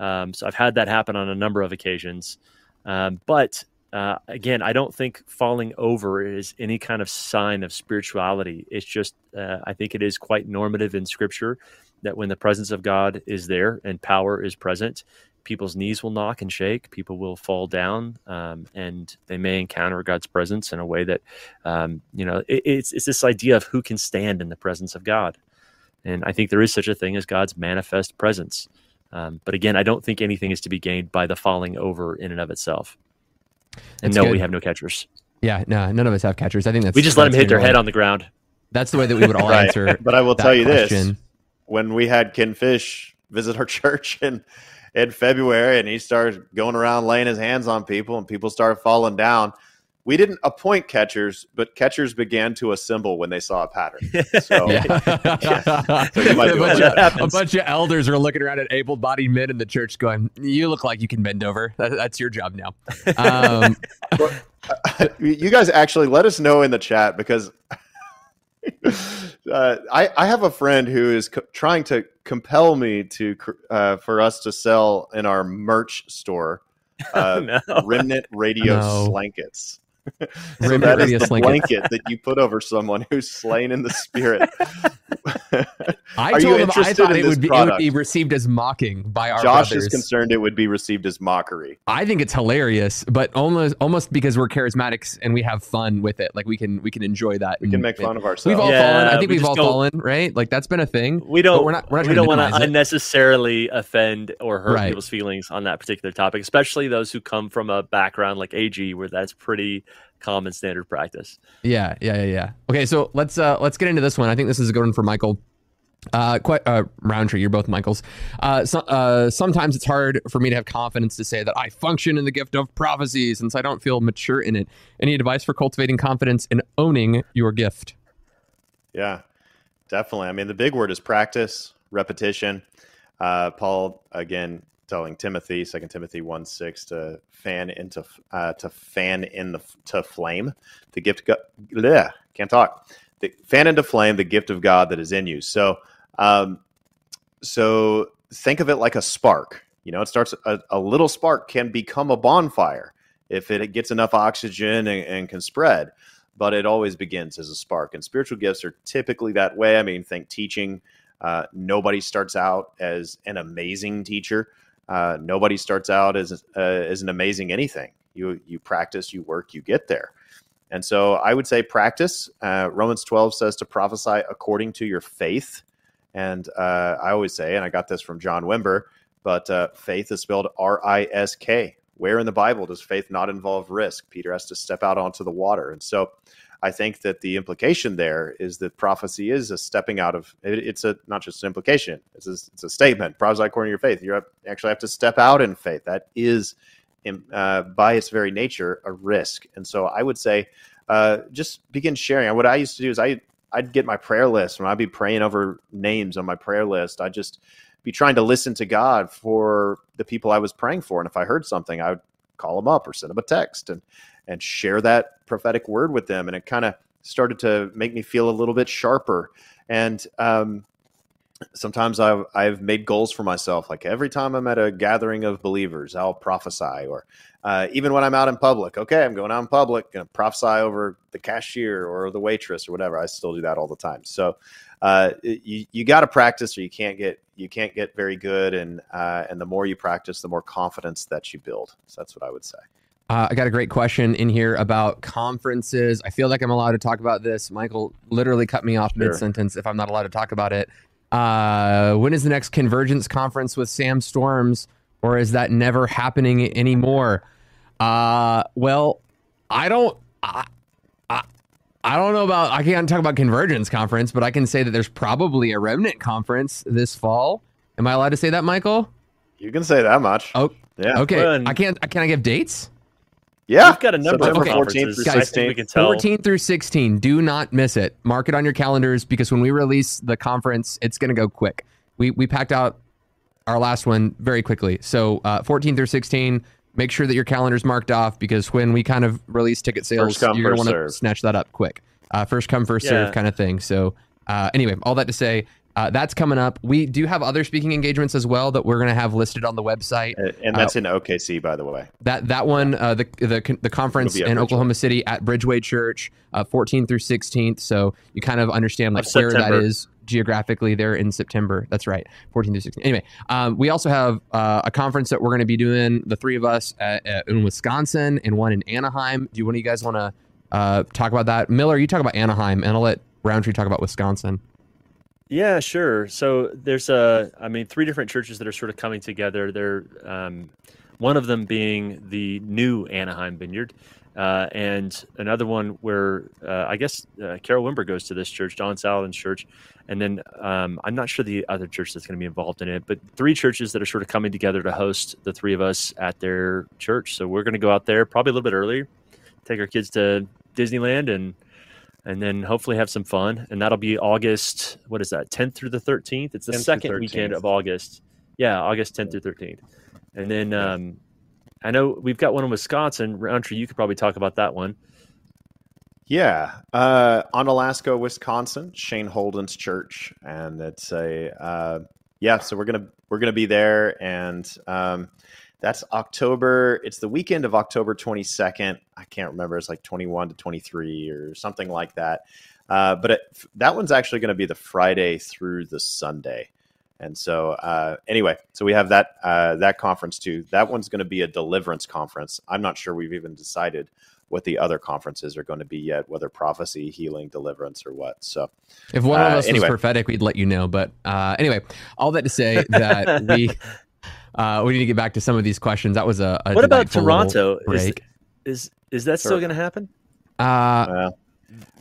Um, so I've had that happen on a number of occasions. Um, but uh, again, I don't think falling over is any kind of sign of spirituality. It's just uh, I think it is quite normative in Scripture that when the presence of God is there and power is present, people's knees will knock and shake, people will fall down, um, and they may encounter God's presence in a way that, um, you know, it, it's it's this idea of who can stand in the presence of God, and I think there is such a thing as God's manifest presence. Um, but again, I don't think anything is to be gained by the falling over in and of itself. And
That's
no,
good.
we have no catchers.
Yeah, no, none of us have catchers. I think that's
We just let them hit their head on the ground.
That's the way that we would all
Right.
answer.
But I will
that
tell you this: when we had Ken Fish visit our church in in February, and he started going around laying his hands on people, and people started falling down. We didn't appoint catchers, but catchers began to assemble when they saw a pattern. So
Yeah.
So you might
a, bunch of, a bunch of elders are looking around at able-bodied men in the church, going, "You look like you can bend over. That, that's your job now." Um,
you guys actually let us know in the chat because uh, I, I have a friend who is co- trying to compel me to uh, for us to sell in our merch store uh,
no.
remnant radio
No.
slankets. so that is the
slankets.
blanket that you put over someone who's slain in the spirit.
I
Are you
told him I
interested
thought
in
it
this
would be it would be received as mocking by our
Josh
brothers.
is concerned it would be received as mockery.
I think it's hilarious, but almost almost because we're charismatics and we have fun with it. Like we can we can enjoy that.
We can make fun of ourselves.
We've all
Yeah,
fallen. I think
we
we've all fallen, right? Like that's been a thing.
We don't.
We're not- we're not
we don't want
minimize
to
it.
unnecessarily offend or hurt
Right.
people's feelings on that particular topic, especially those who come from a background like AG, where that's pretty common standard practice.
Yeah, yeah, yeah, yeah. Okay, so let's uh let's get into this one. I think this is a good one for Michael. Uh, quite uh, Rowntree. You're both Michaels. Uh, so, uh, sometimes it's hard for me to have confidence to say that I function in the gift of prophecy since I don't feel mature in it. Any advice for cultivating confidence in owning your gift?
Yeah, definitely. I mean, the big word is practice, repetition. Uh, Paul again telling Timothy, Second Timothy one six, to fan into uh, to fan in the to flame the gift. Go- can't talk. The, fan into flame the gift of God that is in you. So, um, so think of it like a spark. You know, it starts a, a little spark can become a bonfire if it gets enough oxygen and, and can spread but it always begins as a spark. And spiritual gifts are typically that way. I mean, think teaching. Uh, nobody starts out as an amazing teacher. Uh, nobody starts out as uh, as an amazing anything. You you practice, you work, you get there. And so I would say practice. Uh, Romans twelve says to prophesy according to your faith. And uh, I always say, and I got this from John Wimber, but uh, faith is spelled R I S K. Where in the Bible does faith not involve risk? Peter has to step out onto the water. And so I think that the implication there is that prophecy is a stepping out of it, it's a not just an implication, it's a, it's a statement. Prophesy according to your faith. You actually have to step out in faith. That is, uh, by its very nature, a risk. And so I would say, uh, just begin sharing. What I used to do is I I'd get my prayer list when I'd be praying over names on my prayer list. I'd just be trying to listen to God for the people I was praying for. And if I heard something, I would call them up or send them a text and and share that prophetic word with them. And it kind of started to make me feel a little bit sharper. And um, sometimes I've I've made goals for myself. Like every time I'm at a gathering of believers, I'll prophesy. Or uh, even when I'm out in public, okay, I'm going out in public, going to prophesy over the cashier or the waitress or whatever. I still do that all the time. So uh, you you got to practice, or you can't get you can't get very good. And uh, and the more you practice, the more confidence that you build. So that's what I would say.
Uh, I got a great question in here about conferences. I feel like I'm allowed to talk about this. Michael literally cut me off
Sure.
mid sentence if I'm not allowed to talk about it. Uh, when is the next Convergence conference with Sam Storms, or is that never happening anymore? Uh, well, I don't. I, I, I don't know about. I can't talk about Convergence conference, but I can say that there's probably a Remnant conference this fall. Am I allowed to say that, Michael?
You can say that much.
Oh,
Yeah.
okay.
Well,
I can't. I Can I give dates?
Yeah.
We've got a number
September
of
okay.
14th
conferences.
through
I think we can tell.
14 through 16. Do not miss it. Mark it on your calendars because when we release the conference, it's going to go quick. We we packed out our last one very quickly. So uh, 14 through 16. Make sure that your calendar's marked off because when we kind of release ticket sales,
come,
you're going to want to snatch that up quick. Uh, first come, first
Yeah.
serve kind of thing. So uh, anyway, all that to say, uh, that's coming up. We do have other speaking engagements as well that we're going to have listed on the website.
And- that's in OKC, by the way.
That that one, uh, the the the conference
It'll be at
in
Bridgeway.
Oklahoma City at Bridgeway Church, uh, 14th through 16th. So you kind of understand like
Of
where that
September.
is. geographically there in September. That's right, 14 through 16. Anyway, um, we also have uh, a conference that we're going to be doing, the three of us, at, at, in Wisconsin and one in Anaheim. Do one of you guys want to uh, talk about that? Miller, you talk about Anaheim, and I'll let Rowntree talk about Wisconsin.
Yeah, sure. So there's a, I mean, three different churches that are sort of coming together. They're um, one of them being the new Anaheim Vineyard, uh, and another one where uh, I guess uh, Carol Wimber goes to this church, Don Saladin's church, and then um, I'm not sure the other church that's going to be involved in it, but three churches that are sort of coming together to host the three of us at their church. So we're going to go out there probably a little bit earlier, take our kids to Disneyland, and and then hopefully have some fun. And that'll be August. What is that? 10th through the 13th. It's the second weekend of August. Yeah, August 10th through 13th. And then um, I know we've got one in Wisconsin. Rowntree, you could probably talk about that one.
Yeah, uh, Onalaska, Wisconsin, Shane Holden's church, and it's a uh, yeah. So we're gonna we're gonna be there, and um, that's October. It's the weekend of October twenty second. I can't remember. It's like twenty one to twenty three or something like that. Uh, but it, that one's actually going to be the Friday through the Sunday. And so, uh, anyway, so we have that uh, that conference too. That one's going to be a deliverance conference. I'm not sure we've even decided what the other conferences are going to be yet, whether prophecy, healing, deliverance, or what. So,
if one of uh, us anyway. was prophetic, we'd let you know. But uh, anyway, all that to say that we uh, we need to get back to some of these questions. That was a, a
what about Toronto? Break. Is, is is that still going to happen?
Uh,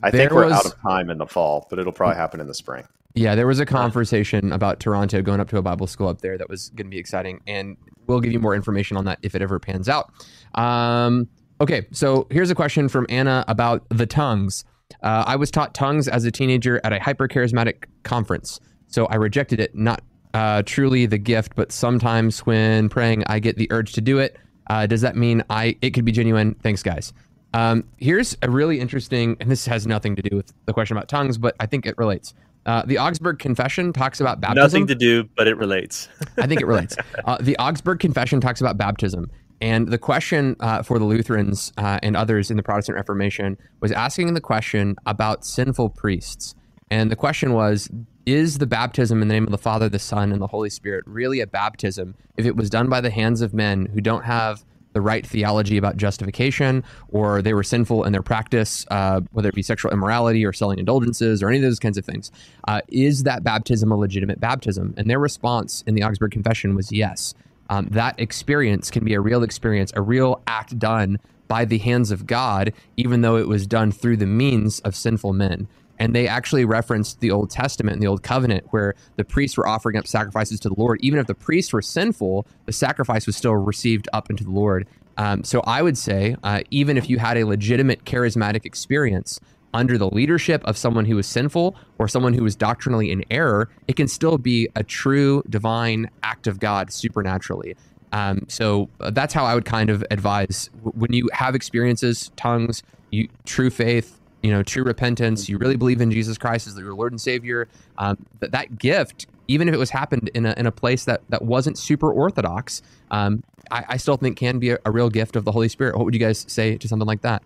I think we're was, out of time in the fall, but it'll probably happen in the spring.
Yeah, there was a conversation about Toronto going up to a Bible school up there that was going to be exciting, and we'll give you more information on that if it ever pans out. Um, okay, so here's a question from Anna about the tongues. Uh, I was taught tongues as a teenager at a hyper charismatic conference, so I rejected it. Not uh, truly the gift, but sometimes when praying, I get the urge to do it. Uh, does that mean I it could be genuine? Thanks, guys. Um, here's a really interesting, and this has nothing to do with the question about tongues, but I think it relates. Uh, the Augsburg Confession talks about baptism.
Nothing to do, but it relates.
I think it relates. Uh, the Augsburg Confession talks about baptism. And the question uh, for the Lutherans uh, and others in the Protestant Reformation was asking the question about sinful priests. And the question was Is the baptism in the name of the Father, the Son, and the Holy Spirit really a baptism if it was done by the hands of men who don't have the right theology about justification, or they were sinful in their practice, uh, whether it be sexual immorality or selling indulgences or any of those kinds of things. Uh, is that baptism a legitimate baptism? And their response in the Augsburg Confession was yes. Um, that experience can be a real experience, a real act done by the hands of God, even though it was done through the means of sinful men. And they actually referenced the Old Testament and the Old Covenant, where the priests were offering up sacrifices to the Lord. Even if the priests were sinful, the sacrifice was still received up into the Lord. Um, so I would say, uh, even if you had a legitimate charismatic experience under the leadership of someone who was sinful or someone who was doctrinally in error, it can still be a true divine act of God supernaturally. Um, so uh, that's how I would kind of advise when you have experiences, tongues, you, true faith, you know, true repentance, you really believe in Jesus Christ as your Lord and Savior, um, that that gift, even if it was happened in a, in a place that, that wasn't super orthodox, um, I, I, still think can be a, a, real gift of the Holy Spirit. What would you guys say to something like that?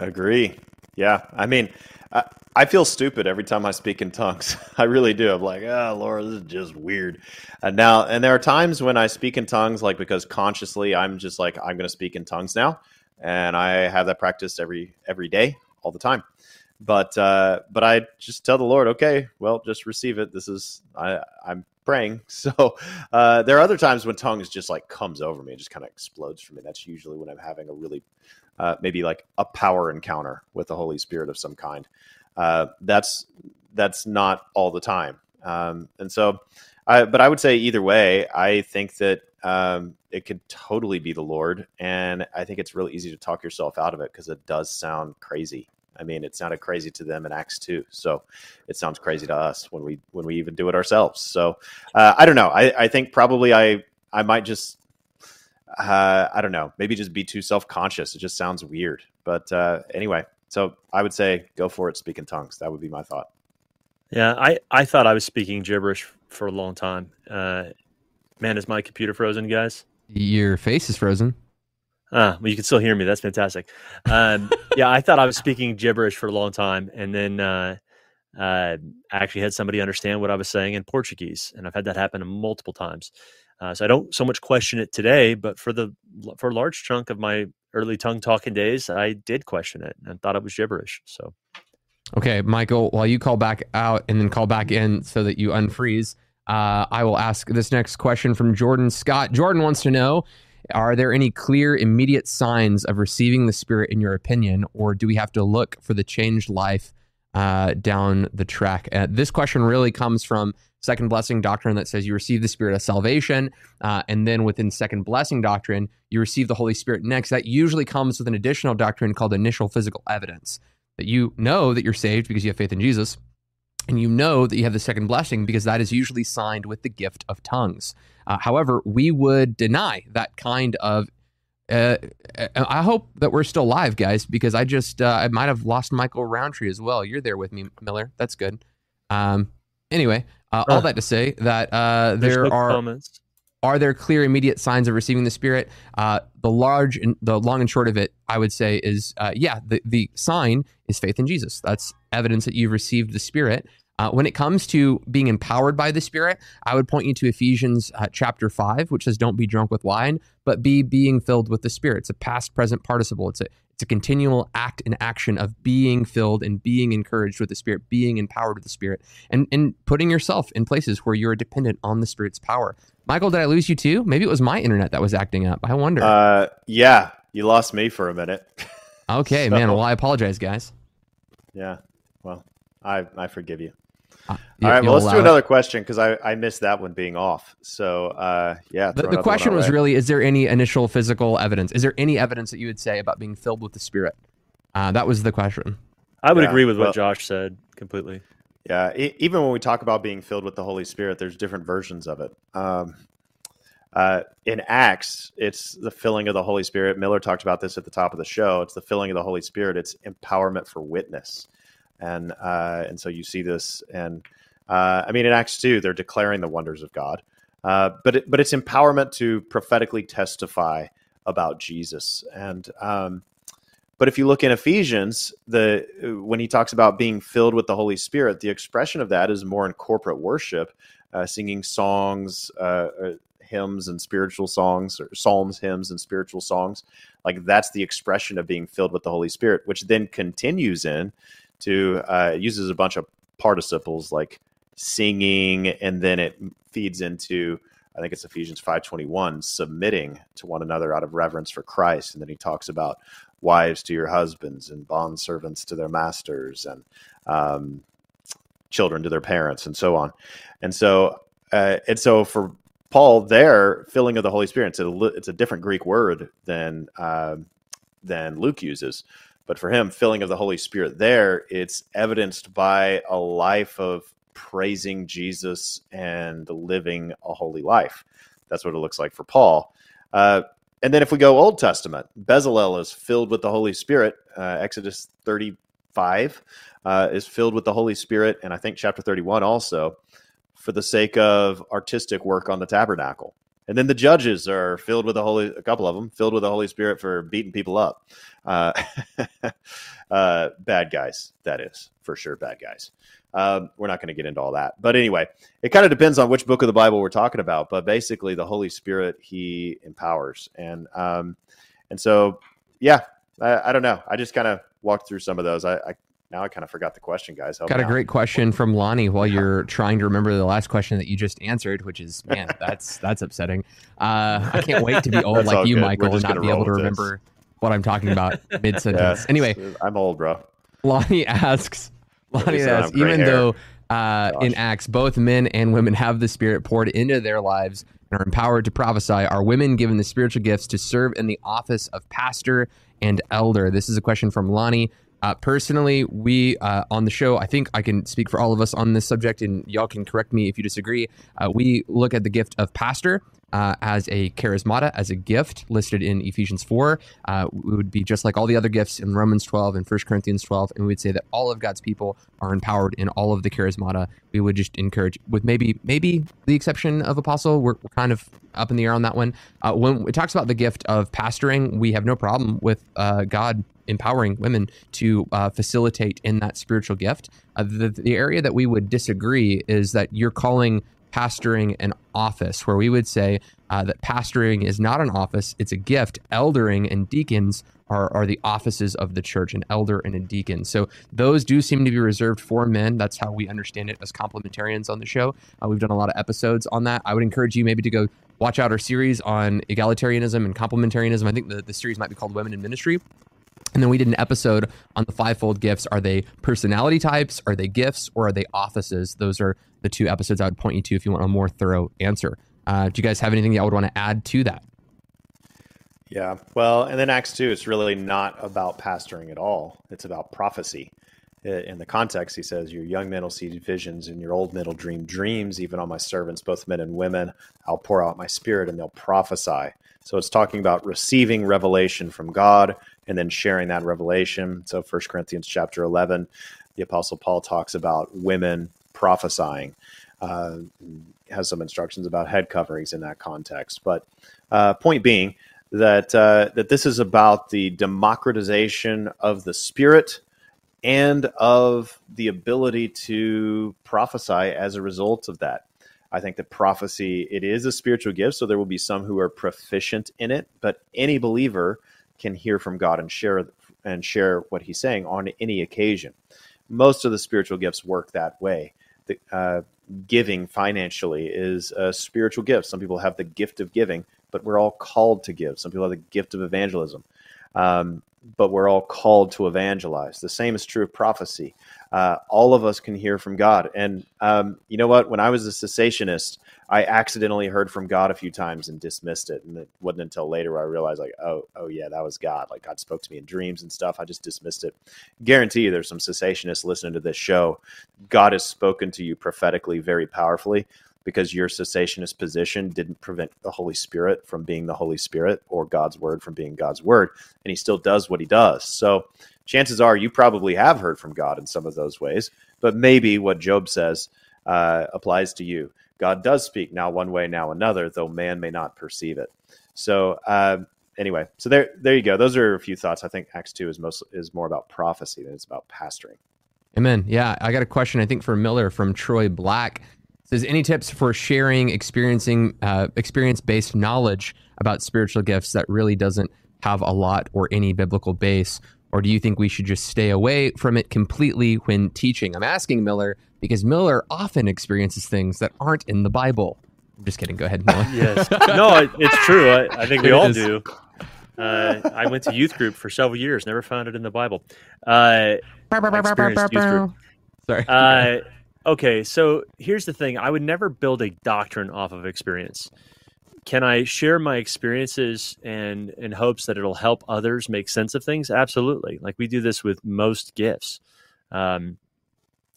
Agree. Yeah. I mean, I, I feel stupid every time I speak in tongues. I really do. I'm like, oh, Laura, this is just weird. and now, and there are times when I speak in tongues, like because consciously I'm just like, I'm going to speak in tongues now and I have that practice every every day, all the time. But uh, but I just tell the Lord, okay, well, just receive it. This is I I'm praying. So uh, there are other times when tongues just like comes over me, just kind of explodes for me. That's usually when I'm having a really uh, maybe like a power encounter with the Holy Spirit of some kind. Uh, that's that's not all the time, um, and so. I, but I would say either way, I think that um, it could totally be the Lord. And I think it's really easy to talk yourself out of it because it does sound crazy. I mean, it sounded crazy to them in Acts two, so it sounds crazy to us when we when we even do it ourselves. So uh, I don't know. I, I think probably I I might just uh, I don't know. Maybe just be too self conscious. It just sounds weird. But uh, anyway, so I would say go for it. Speak in tongues. That would be my thought.
Yeah, I I thought I was speaking gibberish for a long time. Uh, Man, is my computer frozen, guys?
Your face is frozen.
Ah, well, you can still hear me. That's fantastic. Um, yeah, I thought I was speaking gibberish for a long time, and then uh, uh, I actually had somebody understand what I was saying in Portuguese, and I've had that happen multiple times. Uh, so I don't so much question it today, but for the for a large chunk of my early tongue talking days, I did question it and thought it was gibberish. So,
okay, Michael, while you call back out and then call back in so that you unfreeze, uh, I will ask this next question from Jordan Scott. Jordan wants to know are there any clear, immediate signs of receiving the Spirit in your opinion, or do we have to look for the changed life uh, down the track? Uh, this question really comes from second blessing doctrine that says you receive the Spirit of salvation, uh, and then within second blessing doctrine, you receive the Holy Spirit next. That usually comes with an additional doctrine called initial physical evidence that you know that you're saved because you have faith in Jesus. And you know that you have the second blessing because that is usually signed with the gift of tongues. Uh, however, we would deny that kind of. Uh, uh, I hope that we're still live, guys, because I just uh, I might have lost Michael Rowntree as well. You're there with me, Miller. That's good. Um, anyway, uh, all that to say that uh, there no are comments. Are there clear immediate signs of receiving the Spirit. Uh, the large and the long and short of it, I would say, is uh, yeah, the the sign is faith in Jesus. That's evidence that you've received the Spirit. Uh, when it comes to being empowered by the Spirit, I would point you to Ephesians uh, chapter 5, which says, Don't be drunk with wine, but be being filled with the Spirit. It's a past present participle. It's a, it's a continual act and action of being filled and being encouraged with the Spirit, being empowered with the Spirit, and, and putting yourself in places where you're dependent on the Spirit's power. Michael, did I lose you too? Maybe it was my internet that was acting up. I wonder.
Uh, yeah, you lost me for a minute.
okay, so, man. Well, I apologize, guys.
Yeah. Well, I I forgive you. Uh, All right, well, let's do another it. question because I, I missed that one being off. So, uh, yeah.
The, the question was really Is there any initial physical evidence? Is there any evidence that you would say about being filled with the Spirit? Uh, that was the question.
I would yeah, agree with well, what Josh said completely.
Yeah, even when we talk about being filled with the Holy Spirit, there's different versions of it. Um, uh, in Acts, it's the filling of the Holy Spirit. Miller talked about this at the top of the show. It's the filling of the Holy Spirit. It's empowerment for witness and uh, and so you see this, and uh, I mean in Acts two, they're declaring the wonders of God, uh, but it, but it's empowerment to prophetically testify about Jesus, and um, but if you look in Ephesians, the when he talks about being filled with the Holy Spirit, the expression of that is more in corporate worship, uh, singing songs, uh, uh, hymns, and spiritual songs, or psalms, hymns, and spiritual songs. Like that's the expression of being filled with the Holy Spirit, which then continues in to uh, uses a bunch of participles like singing, and then it feeds into I think it's Ephesians five twenty one submitting to one another out of reverence for Christ, and then he talks about wives to your husbands and bond servants to their masters and um, children to their parents and so on, and so uh, and so for Paul, there filling of the Holy Spirit, it's a, it's a different Greek word than uh, than Luke uses. But for him, filling of the Holy Spirit there, it's evidenced by a life of praising Jesus and living a holy life. That's what it looks like for Paul. Uh, and then if we go Old Testament, Bezalel is filled with the Holy Spirit. Uh, Exodus 35 uh, is filled with the Holy Spirit, and I think chapter 31 also, for the sake of artistic work on the tabernacle. And then the judges are filled with the Holy, a couple of them filled with the Holy Spirit for beating people up. Uh, uh, bad guys, that is for sure, bad guys. Um, we're not going to get into all that, but anyway, it kind of depends on which book of the Bible we're talking about. But basically, the Holy Spirit He empowers, and um, and so yeah, I, I don't know. I just kind of walked through some of those. I, I now I kind of forgot the question, guys.
Help Got a great question from Lonnie while you're trying to remember the last question that you just answered, which is, man, that's that's upsetting. Uh, I can't wait to be old like you, good. Michael, and not be able to remember this. what I'm talking about mid sentence. anyway,
I'm old, bro.
Lonnie asks, Lonnie asks, even hair. though uh, in Acts both men and women have the Spirit poured into their lives and are empowered to prophesy, are women given the spiritual gifts to serve in the office of pastor and elder? This is a question from Lonnie. Uh, personally, we uh, on the show, I think I can speak for all of us on this subject, and y'all can correct me if you disagree. Uh, we look at the gift of pastor uh, as a charismata, as a gift listed in Ephesians 4. Uh, it would be just like all the other gifts in Romans 12 and 1 Corinthians 12. And we would say that all of God's people are empowered in all of the charismata. We would just encourage, with maybe maybe the exception of apostle, we're, we're kind of up in the air on that one. Uh, when it talks about the gift of pastoring, we have no problem with uh, God empowering women to uh, facilitate in that spiritual gift. Uh, the, the area that we would disagree is that you're calling pastoring an office, where we would say uh, that pastoring is not an office, it's a gift. Eldering and deacons are, are the offices of the church, an elder and a deacon. So those do seem to be reserved for men. That's how we understand it as complementarians on the show. Uh, we've done a lot of episodes on that. I would encourage you maybe to go watch out our series on egalitarianism and complementarianism. I think the, the series might be called Women in Ministry. And then we did an episode on the fivefold gifts. Are they personality types? Are they gifts? Or are they offices? Those are the two episodes I would point you to if you want a more thorough answer. Uh, do you guys have anything y'all would want to add to that?
Yeah. Well, and then Acts 2, it's really not about pastoring at all. It's about prophecy. In the context, he says, Your young men will see visions, and your old men will dream dreams, even on my servants, both men and women. I'll pour out my spirit, and they'll prophesy. So it's talking about receiving revelation from God and then sharing that revelation. So 1 Corinthians chapter 11, the Apostle Paul talks about women prophesying. Uh, has some instructions about head coverings in that context. But uh, point being that uh, that this is about the democratization of the spirit and of the ability to prophesy as a result of that. I think that prophecy it is a spiritual gift, so there will be some who are proficient in it, but any believer can hear from God and share and share what He's saying on any occasion. Most of the spiritual gifts work that way. The, uh, giving financially is a spiritual gift. Some people have the gift of giving, but we're all called to give. Some people have the gift of evangelism, um, but we're all called to evangelize. The same is true of prophecy. Uh, all of us can hear from God. And um, you know what? When I was a cessationist, I accidentally heard from God a few times and dismissed it. And it wasn't until later where I realized, like, oh, oh yeah, that was God. Like God spoke to me in dreams and stuff. I just dismissed it. Guarantee you, there's some cessationists listening to this show. God has spoken to you prophetically, very powerfully, because your cessationist position didn't prevent the Holy Spirit from being the Holy Spirit or God's word from being God's word, and He still does what He does. So chances are you probably have heard from God in some of those ways, but maybe what Job says uh, applies to you. God does speak now one way, now another, though man may not perceive it. So uh, anyway, so there, there you go. Those are a few thoughts. I think Acts two is most is more about prophecy than it's about pastoring.
Amen. Yeah, I got a question. I think for Miller from Troy Black says any tips for sharing experiencing uh, experience based knowledge about spiritual gifts that really doesn't have a lot or any biblical base or do you think we should just stay away from it completely when teaching i'm asking miller because Miller often experiences things that aren't in the Bible. I'm just kidding. Go ahead, Miller.
yes. No, it's true. I, I think we all do. Uh, I went to youth group for several years, never found it in the Bible. Uh,
Sorry.
Uh, okay, so here's the thing I would never build a doctrine off of experience. Can I share my experiences and in hopes that it'll help others make sense of things? Absolutely. Like we do this with most gifts. Um,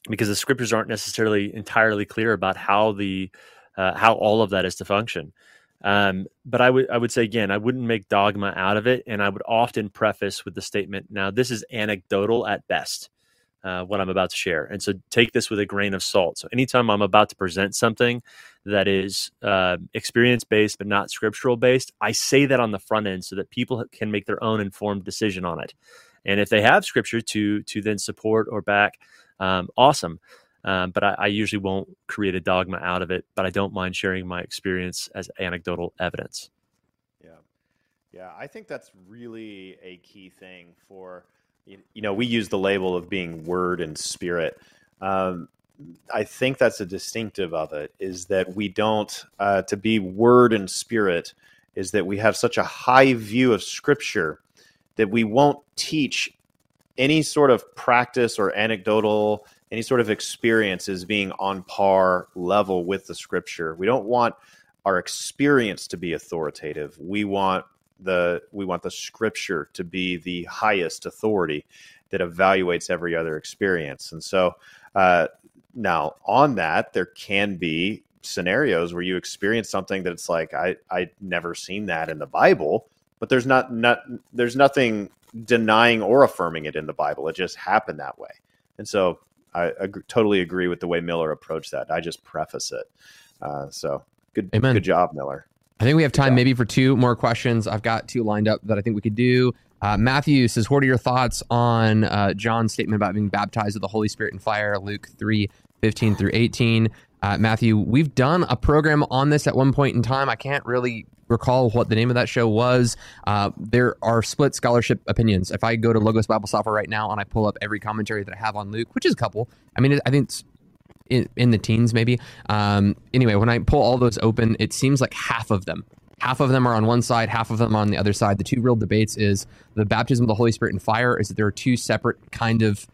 because the scriptures aren't necessarily entirely clear about how the uh, how all of that is to function. Um, but I would I would say again, I wouldn't make dogma out of it, and I would often preface with the statement, "Now this is anecdotal at best." Uh, what I'm about to share, and so take this with a grain of salt. So anytime I'm about to present something that is uh, experience based but not scriptural based, I say that on the front end so that people can make their own informed decision on it. And if they have scripture to to then support or back um, awesome. Um, but I, I, usually won't create a dogma out of it. But I don't mind sharing my experience as anecdotal evidence.
Yeah, yeah, I think that's really a key thing for you know we use the label of being word and spirit. Um, I think that's a distinctive of it is that we don't uh, to be word and spirit is that we have such a high view of scripture that we won't teach any sort of practice or anecdotal, any sort of experience is being on par level with the scripture. We don't want our experience to be authoritative. We want the we want the scripture to be the highest authority that evaluates every other experience. And so uh, now on that, there can be scenarios where you experience something that's like I I never seen that in the Bible, but there's not not there's nothing denying or affirming it in the Bible. It just happened that way, and so I ag- totally agree with the way Miller approached that. I just preface it. Uh, so good,
Amen.
good job, Miller.
I think we have time maybe for two more questions. I've got two lined up that I think we could do. Uh, Matthew says, What are your thoughts on uh, John's statement about being baptized with the Holy Spirit and fire? Luke 3 15 through 18. Uh, Matthew, we've done a program on this at one point in time. I can't really recall what the name of that show was. Uh, there are split scholarship opinions. If I go to Logos Bible Software right now and I pull up every commentary that I have on Luke, which is a couple, I mean, I think it's in, in the teens maybe. Um, anyway, when I pull all those open, it seems like half of them. Half of them are on one side, half of them on the other side. The two real debates is the baptism of the Holy Spirit and fire. Is that there are two separate kind of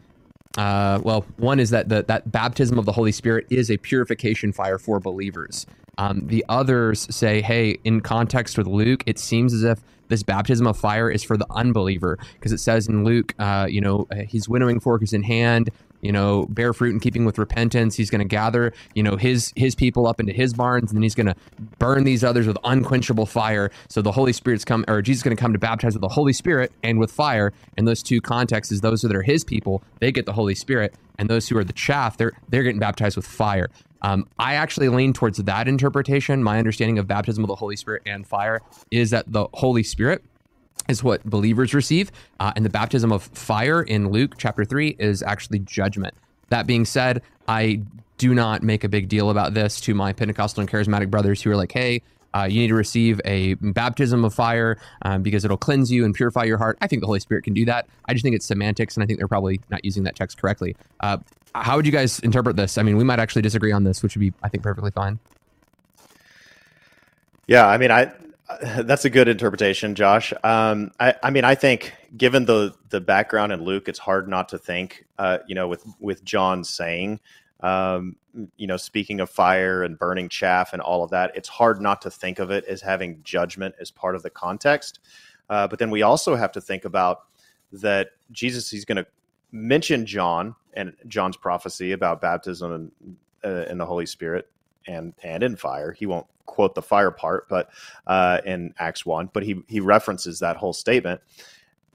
uh, well, one is that the, that baptism of the Holy Spirit is a purification fire for believers. Um, the others say, hey, in context with Luke, it seems as if this baptism of fire is for the unbeliever because it says in Luke, uh, you know, his winnowing fork is in hand you know, bear fruit in keeping with repentance. He's going to gather, you know, his his people up into his barns, and then he's going to burn these others with unquenchable fire. So the Holy Spirit's come, or Jesus is going to come to baptize with the Holy Spirit and with fire. And those two contexts is those that are his people, they get the Holy Spirit, and those who are the chaff, they're they're getting baptized with fire. Um, I actually lean towards that interpretation. My understanding of baptism of the Holy Spirit and fire is that the Holy Spirit is what believers receive. Uh, and the baptism of fire in Luke chapter 3 is actually judgment. That being said, I do not make a big deal about this to my Pentecostal and charismatic brothers who are like, hey, uh, you need to receive a baptism of fire um, because it'll cleanse you and purify your heart. I think the Holy Spirit can do that. I just think it's semantics, and I think they're probably not using that text correctly. Uh, how would you guys interpret this? I mean, we might actually disagree on this, which would be, I think, perfectly fine.
Yeah, I mean, I that's a good interpretation, Josh. Um, I, I, mean, I think given the the background in Luke, it's hard not to think, uh, you know, with with John saying, um, you know, speaking of fire and burning chaff and all of that, it's hard not to think of it as having judgment as part of the context. Uh, but then we also have to think about that Jesus. He's going to mention John and John's prophecy about baptism and uh, in the Holy Spirit and and in fire. He won't quote the fire part, but uh, in Acts one, but he he references that whole statement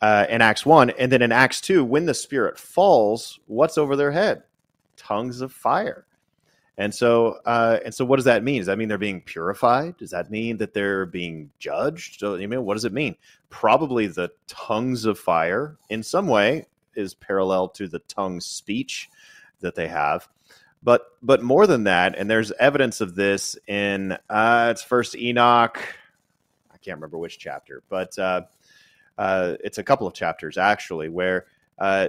uh, in Acts one, and then in Acts two, when the Spirit falls, what's over their head? Tongues of fire. And so, uh, and so, what does that mean? Does that mean they're being purified? Does that mean that they're being judged? You mean, what does it mean? Probably the tongues of fire, in some way, is parallel to the tongue speech that they have. But but more than that, and there's evidence of this in uh, it's First Enoch. I can't remember which chapter, but uh, uh, it's a couple of chapters actually where uh,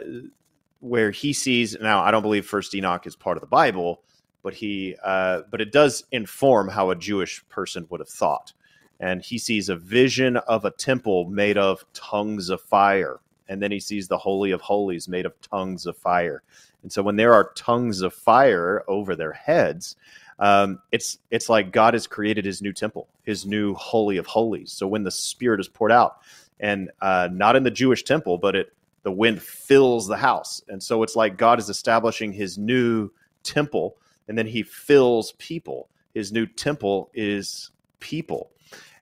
where he sees. Now I don't believe First Enoch is part of the Bible, but he uh, but it does inform how a Jewish person would have thought. And he sees a vision of a temple made of tongues of fire, and then he sees the holy of holies made of tongues of fire and so when there are tongues of fire over their heads, um, it's it's like God has created His new temple, His new holy of holies. So when the Spirit is poured out, and uh, not in the Jewish temple, but it the wind fills the house, and so it's like God is establishing His new temple, and then He fills people. His new temple is people,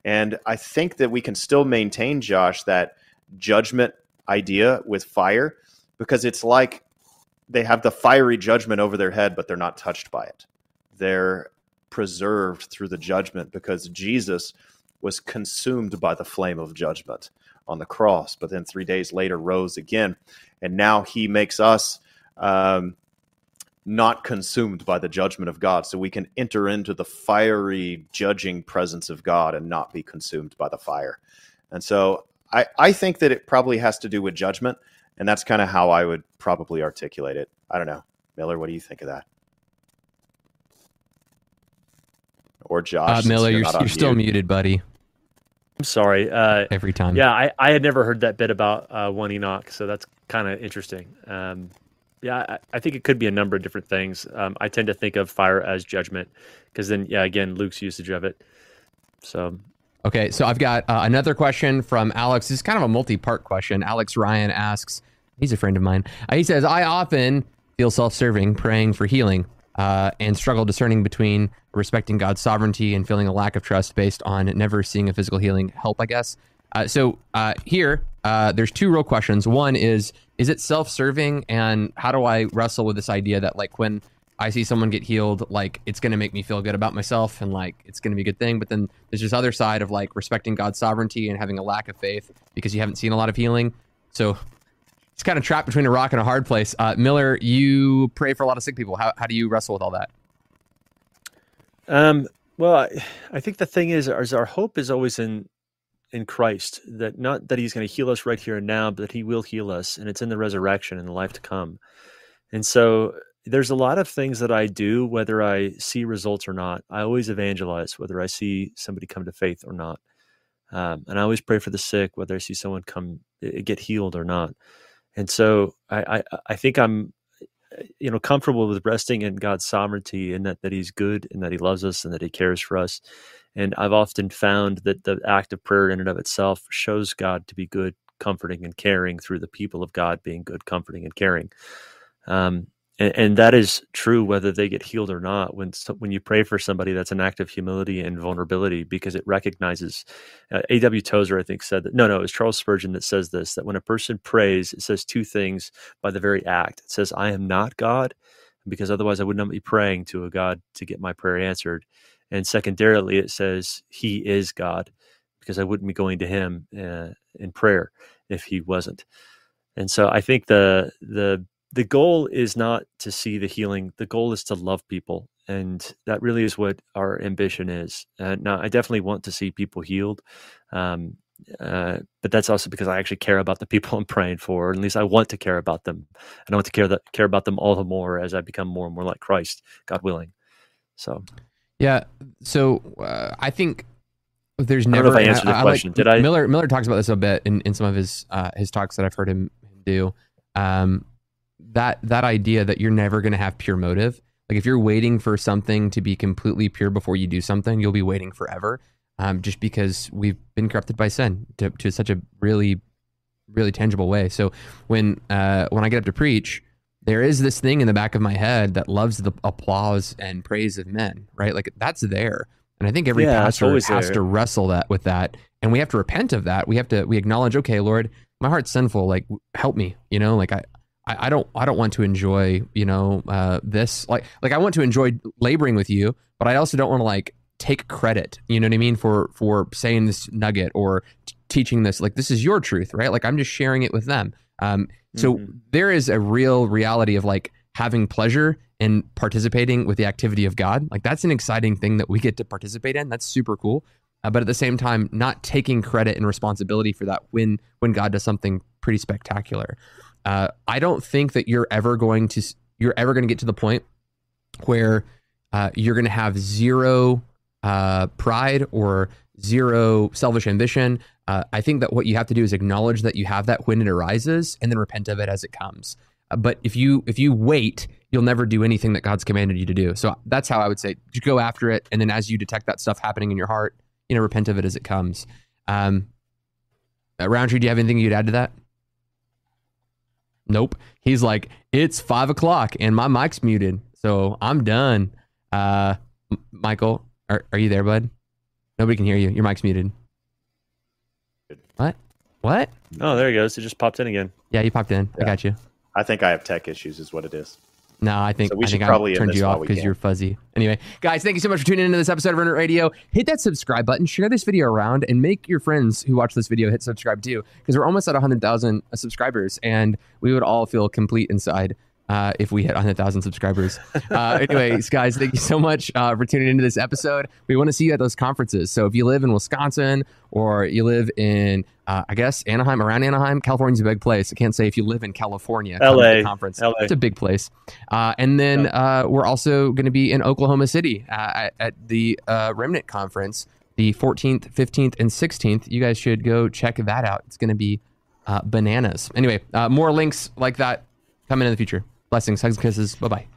and I think that we can still maintain, Josh, that judgment idea with fire because it's like they have the fiery judgment over their head, but they're not touched by it. They're preserved through the judgment because Jesus was consumed by the flame of judgment on the cross, but then three days later rose again. And now he makes us um, not consumed by the judgment of God. So we can enter into the fiery, judging presence of God and not be consumed by the fire. And so I, I think that it probably has to do with judgment. And that's kind of how I would probably articulate it. I don't know. Miller, what do you think of that? Or Josh?
Uh, Miller, you're, you're, you're still muted, buddy.
I'm sorry. Uh,
Every time.
Yeah, I, I had never heard that bit about uh, one Enoch, so that's kind of interesting. Um, yeah, I, I, think it could be a number of different things. Um, I tend to think of fire as judgment because then, yeah, again, Luke's usage of it. So
Okay, so I've got uh, another question from Alex. This is kind of a multi-part question. Alex Ryan asks, he's a friend of mine. Uh, he says, "I often feel self-serving, praying for healing. uh, and struggle discerning between respecting God's sovereignty and feeling a lack of trust based on never seeing a physical healing help, I guess. Uh, so uh, here, uh, there's two real questions. One is, is it self-serving, and how do I wrestle with this idea that like when I see someone get healed, like it's going to make me feel good about myself, and like it's going to be a good thing. But then there's this other side of like respecting God's sovereignty and having a lack of faith because you haven't seen a lot of healing. So it's kind of trapped between a rock and a hard place. Uh, Miller, you pray for a lot of sick people. How how do you wrestle with all that?
Um. Well, I, I think the thing is, is our hope is always in in Christ. That not that He's going to heal us right here and now, but that He will heal us, and it's in the resurrection and the life to come. And so there's a lot of things that I do, whether I see results or not. I always evangelize, whether I see somebody come to faith or not. Um, and I always pray for the sick, whether I see someone come get healed or not. And so I, I, I think I'm, you know, comfortable with resting in God's sovereignty and that, that He's good and that He loves us and that He cares for us. And I've often found that the act of prayer in and of itself shows God to be good, comforting, and caring through the people of God being good, comforting, and caring. Um, and, and, that is true whether they get healed or not. When when you pray for somebody, that's an act of humility and vulnerability because it recognizes. Uh, A.W. Tozer, I think, said that. No, no, it was Charles Spurgeon that says this: that when a person prays, it says two things by the very act. It says, "I am not God," because otherwise I would not be praying to a God to get my prayer answered. And secondarily, it says, "He is God," because I wouldn't be going to Him uh, in prayer if He wasn't. And so I think the the the goal is not to see the healing. The goal is to love people. And that really is what our ambition is. Uh, now, I definitely want to see people healed. Um, uh, but that's also because I actually care about the people I'm praying for. At least I want to care about them. And I want to care that care about them all the more as I become more and more like Christ, God willing. So,
yeah. So uh, I think there's never.
I, I answered the I, question.
I like,
Did I?
Miller Miller talks about this a bit in, in some of his uh, his talks that I've heard him do. Um, that that idea that you're never going to have pure motive. Like if you're waiting for something to be completely pure before you do something you'll be waiting forever um, just because we've been corrupted by sin to, to such a really really tangible way. So when uh, when i get up to preach there is this thing in the back of my head that loves the applause and praise of men right? Like that's there. And i think every yeah, pastor has there. to wrestle that with that. And we have to repent of that. We have to we acknowledge okay lord my heart's sinful. Like help me you know? Like i I, I don't I don't want to enjoy you know uh, this like like I want to enjoy laboring with you, but I also don't want to like take credit. You know what I mean for for saying this nugget or t- teaching this. Like this is your truth, right? Like I'm just sharing it with them. Um, so mm-hmm. there is a real reality of like having pleasure in participating with the activity of God. Like that's an exciting thing that we get to participate in. That's super cool. Uh, but at the same time, not taking credit and responsibility for that when when God does something pretty spectacular. Uh, I don't think that you're ever going to you're ever going to get to the point where uh, you're going to have zero uh, pride or zero selfish ambition. Uh, I think that what you have to do is acknowledge that you have that when it arises, and then repent of it as it comes. Uh, but if you if you wait, you'll never do anything that God's commanded you to do. So that's how I would say: just go after it, and then as you detect that stuff happening in your heart, you know, repent of it as it comes. Um, Rowntree, do you have anything you'd add to that? Nope. He's like, it's five o'clock and my mic's muted, so I'm done. Uh, Michael, are, are you there, bud? Nobody can hear you. Your mic's muted. What? What?
Oh, there he goes. It just popped in again.
Yeah, you popped in. Yeah. I got you.
I think I have tech issues, is what it is.
No, I think so we I think probably I turned you off because you're fuzzy. Anyway, guys, thank you so much for tuning into this episode of Remnant Radio. Hit that subscribe button, share this video around, and make your friends who watch this video hit subscribe too, because we're almost at 100,000 subscribers, and we would all feel complete inside uh, if we hit 100,000 subscribers. Uh, anyways, guys, thank you so much uh, for tuning into this episode. We want to see you at those conferences. So if you live in Wisconsin or you live in, uh, I guess, Anaheim, around Anaheim, California's a big place. I can't say if you live in California,
LA
conference.
LA.
It's a big place. Uh, and then uh, we're also going to be in Oklahoma City at, at, the Remnant Conference, the 14th, 15th, and 16th. You guys should go check that out. It's going to be bananas. Anyway, more links like that coming in the future. Blessings, hugs, and kisses. Bye bye.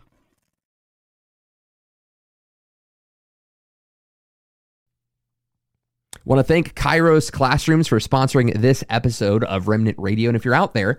want to thank Kairos Classrooms for sponsoring this episode of Remnant Radio. And if you're out there,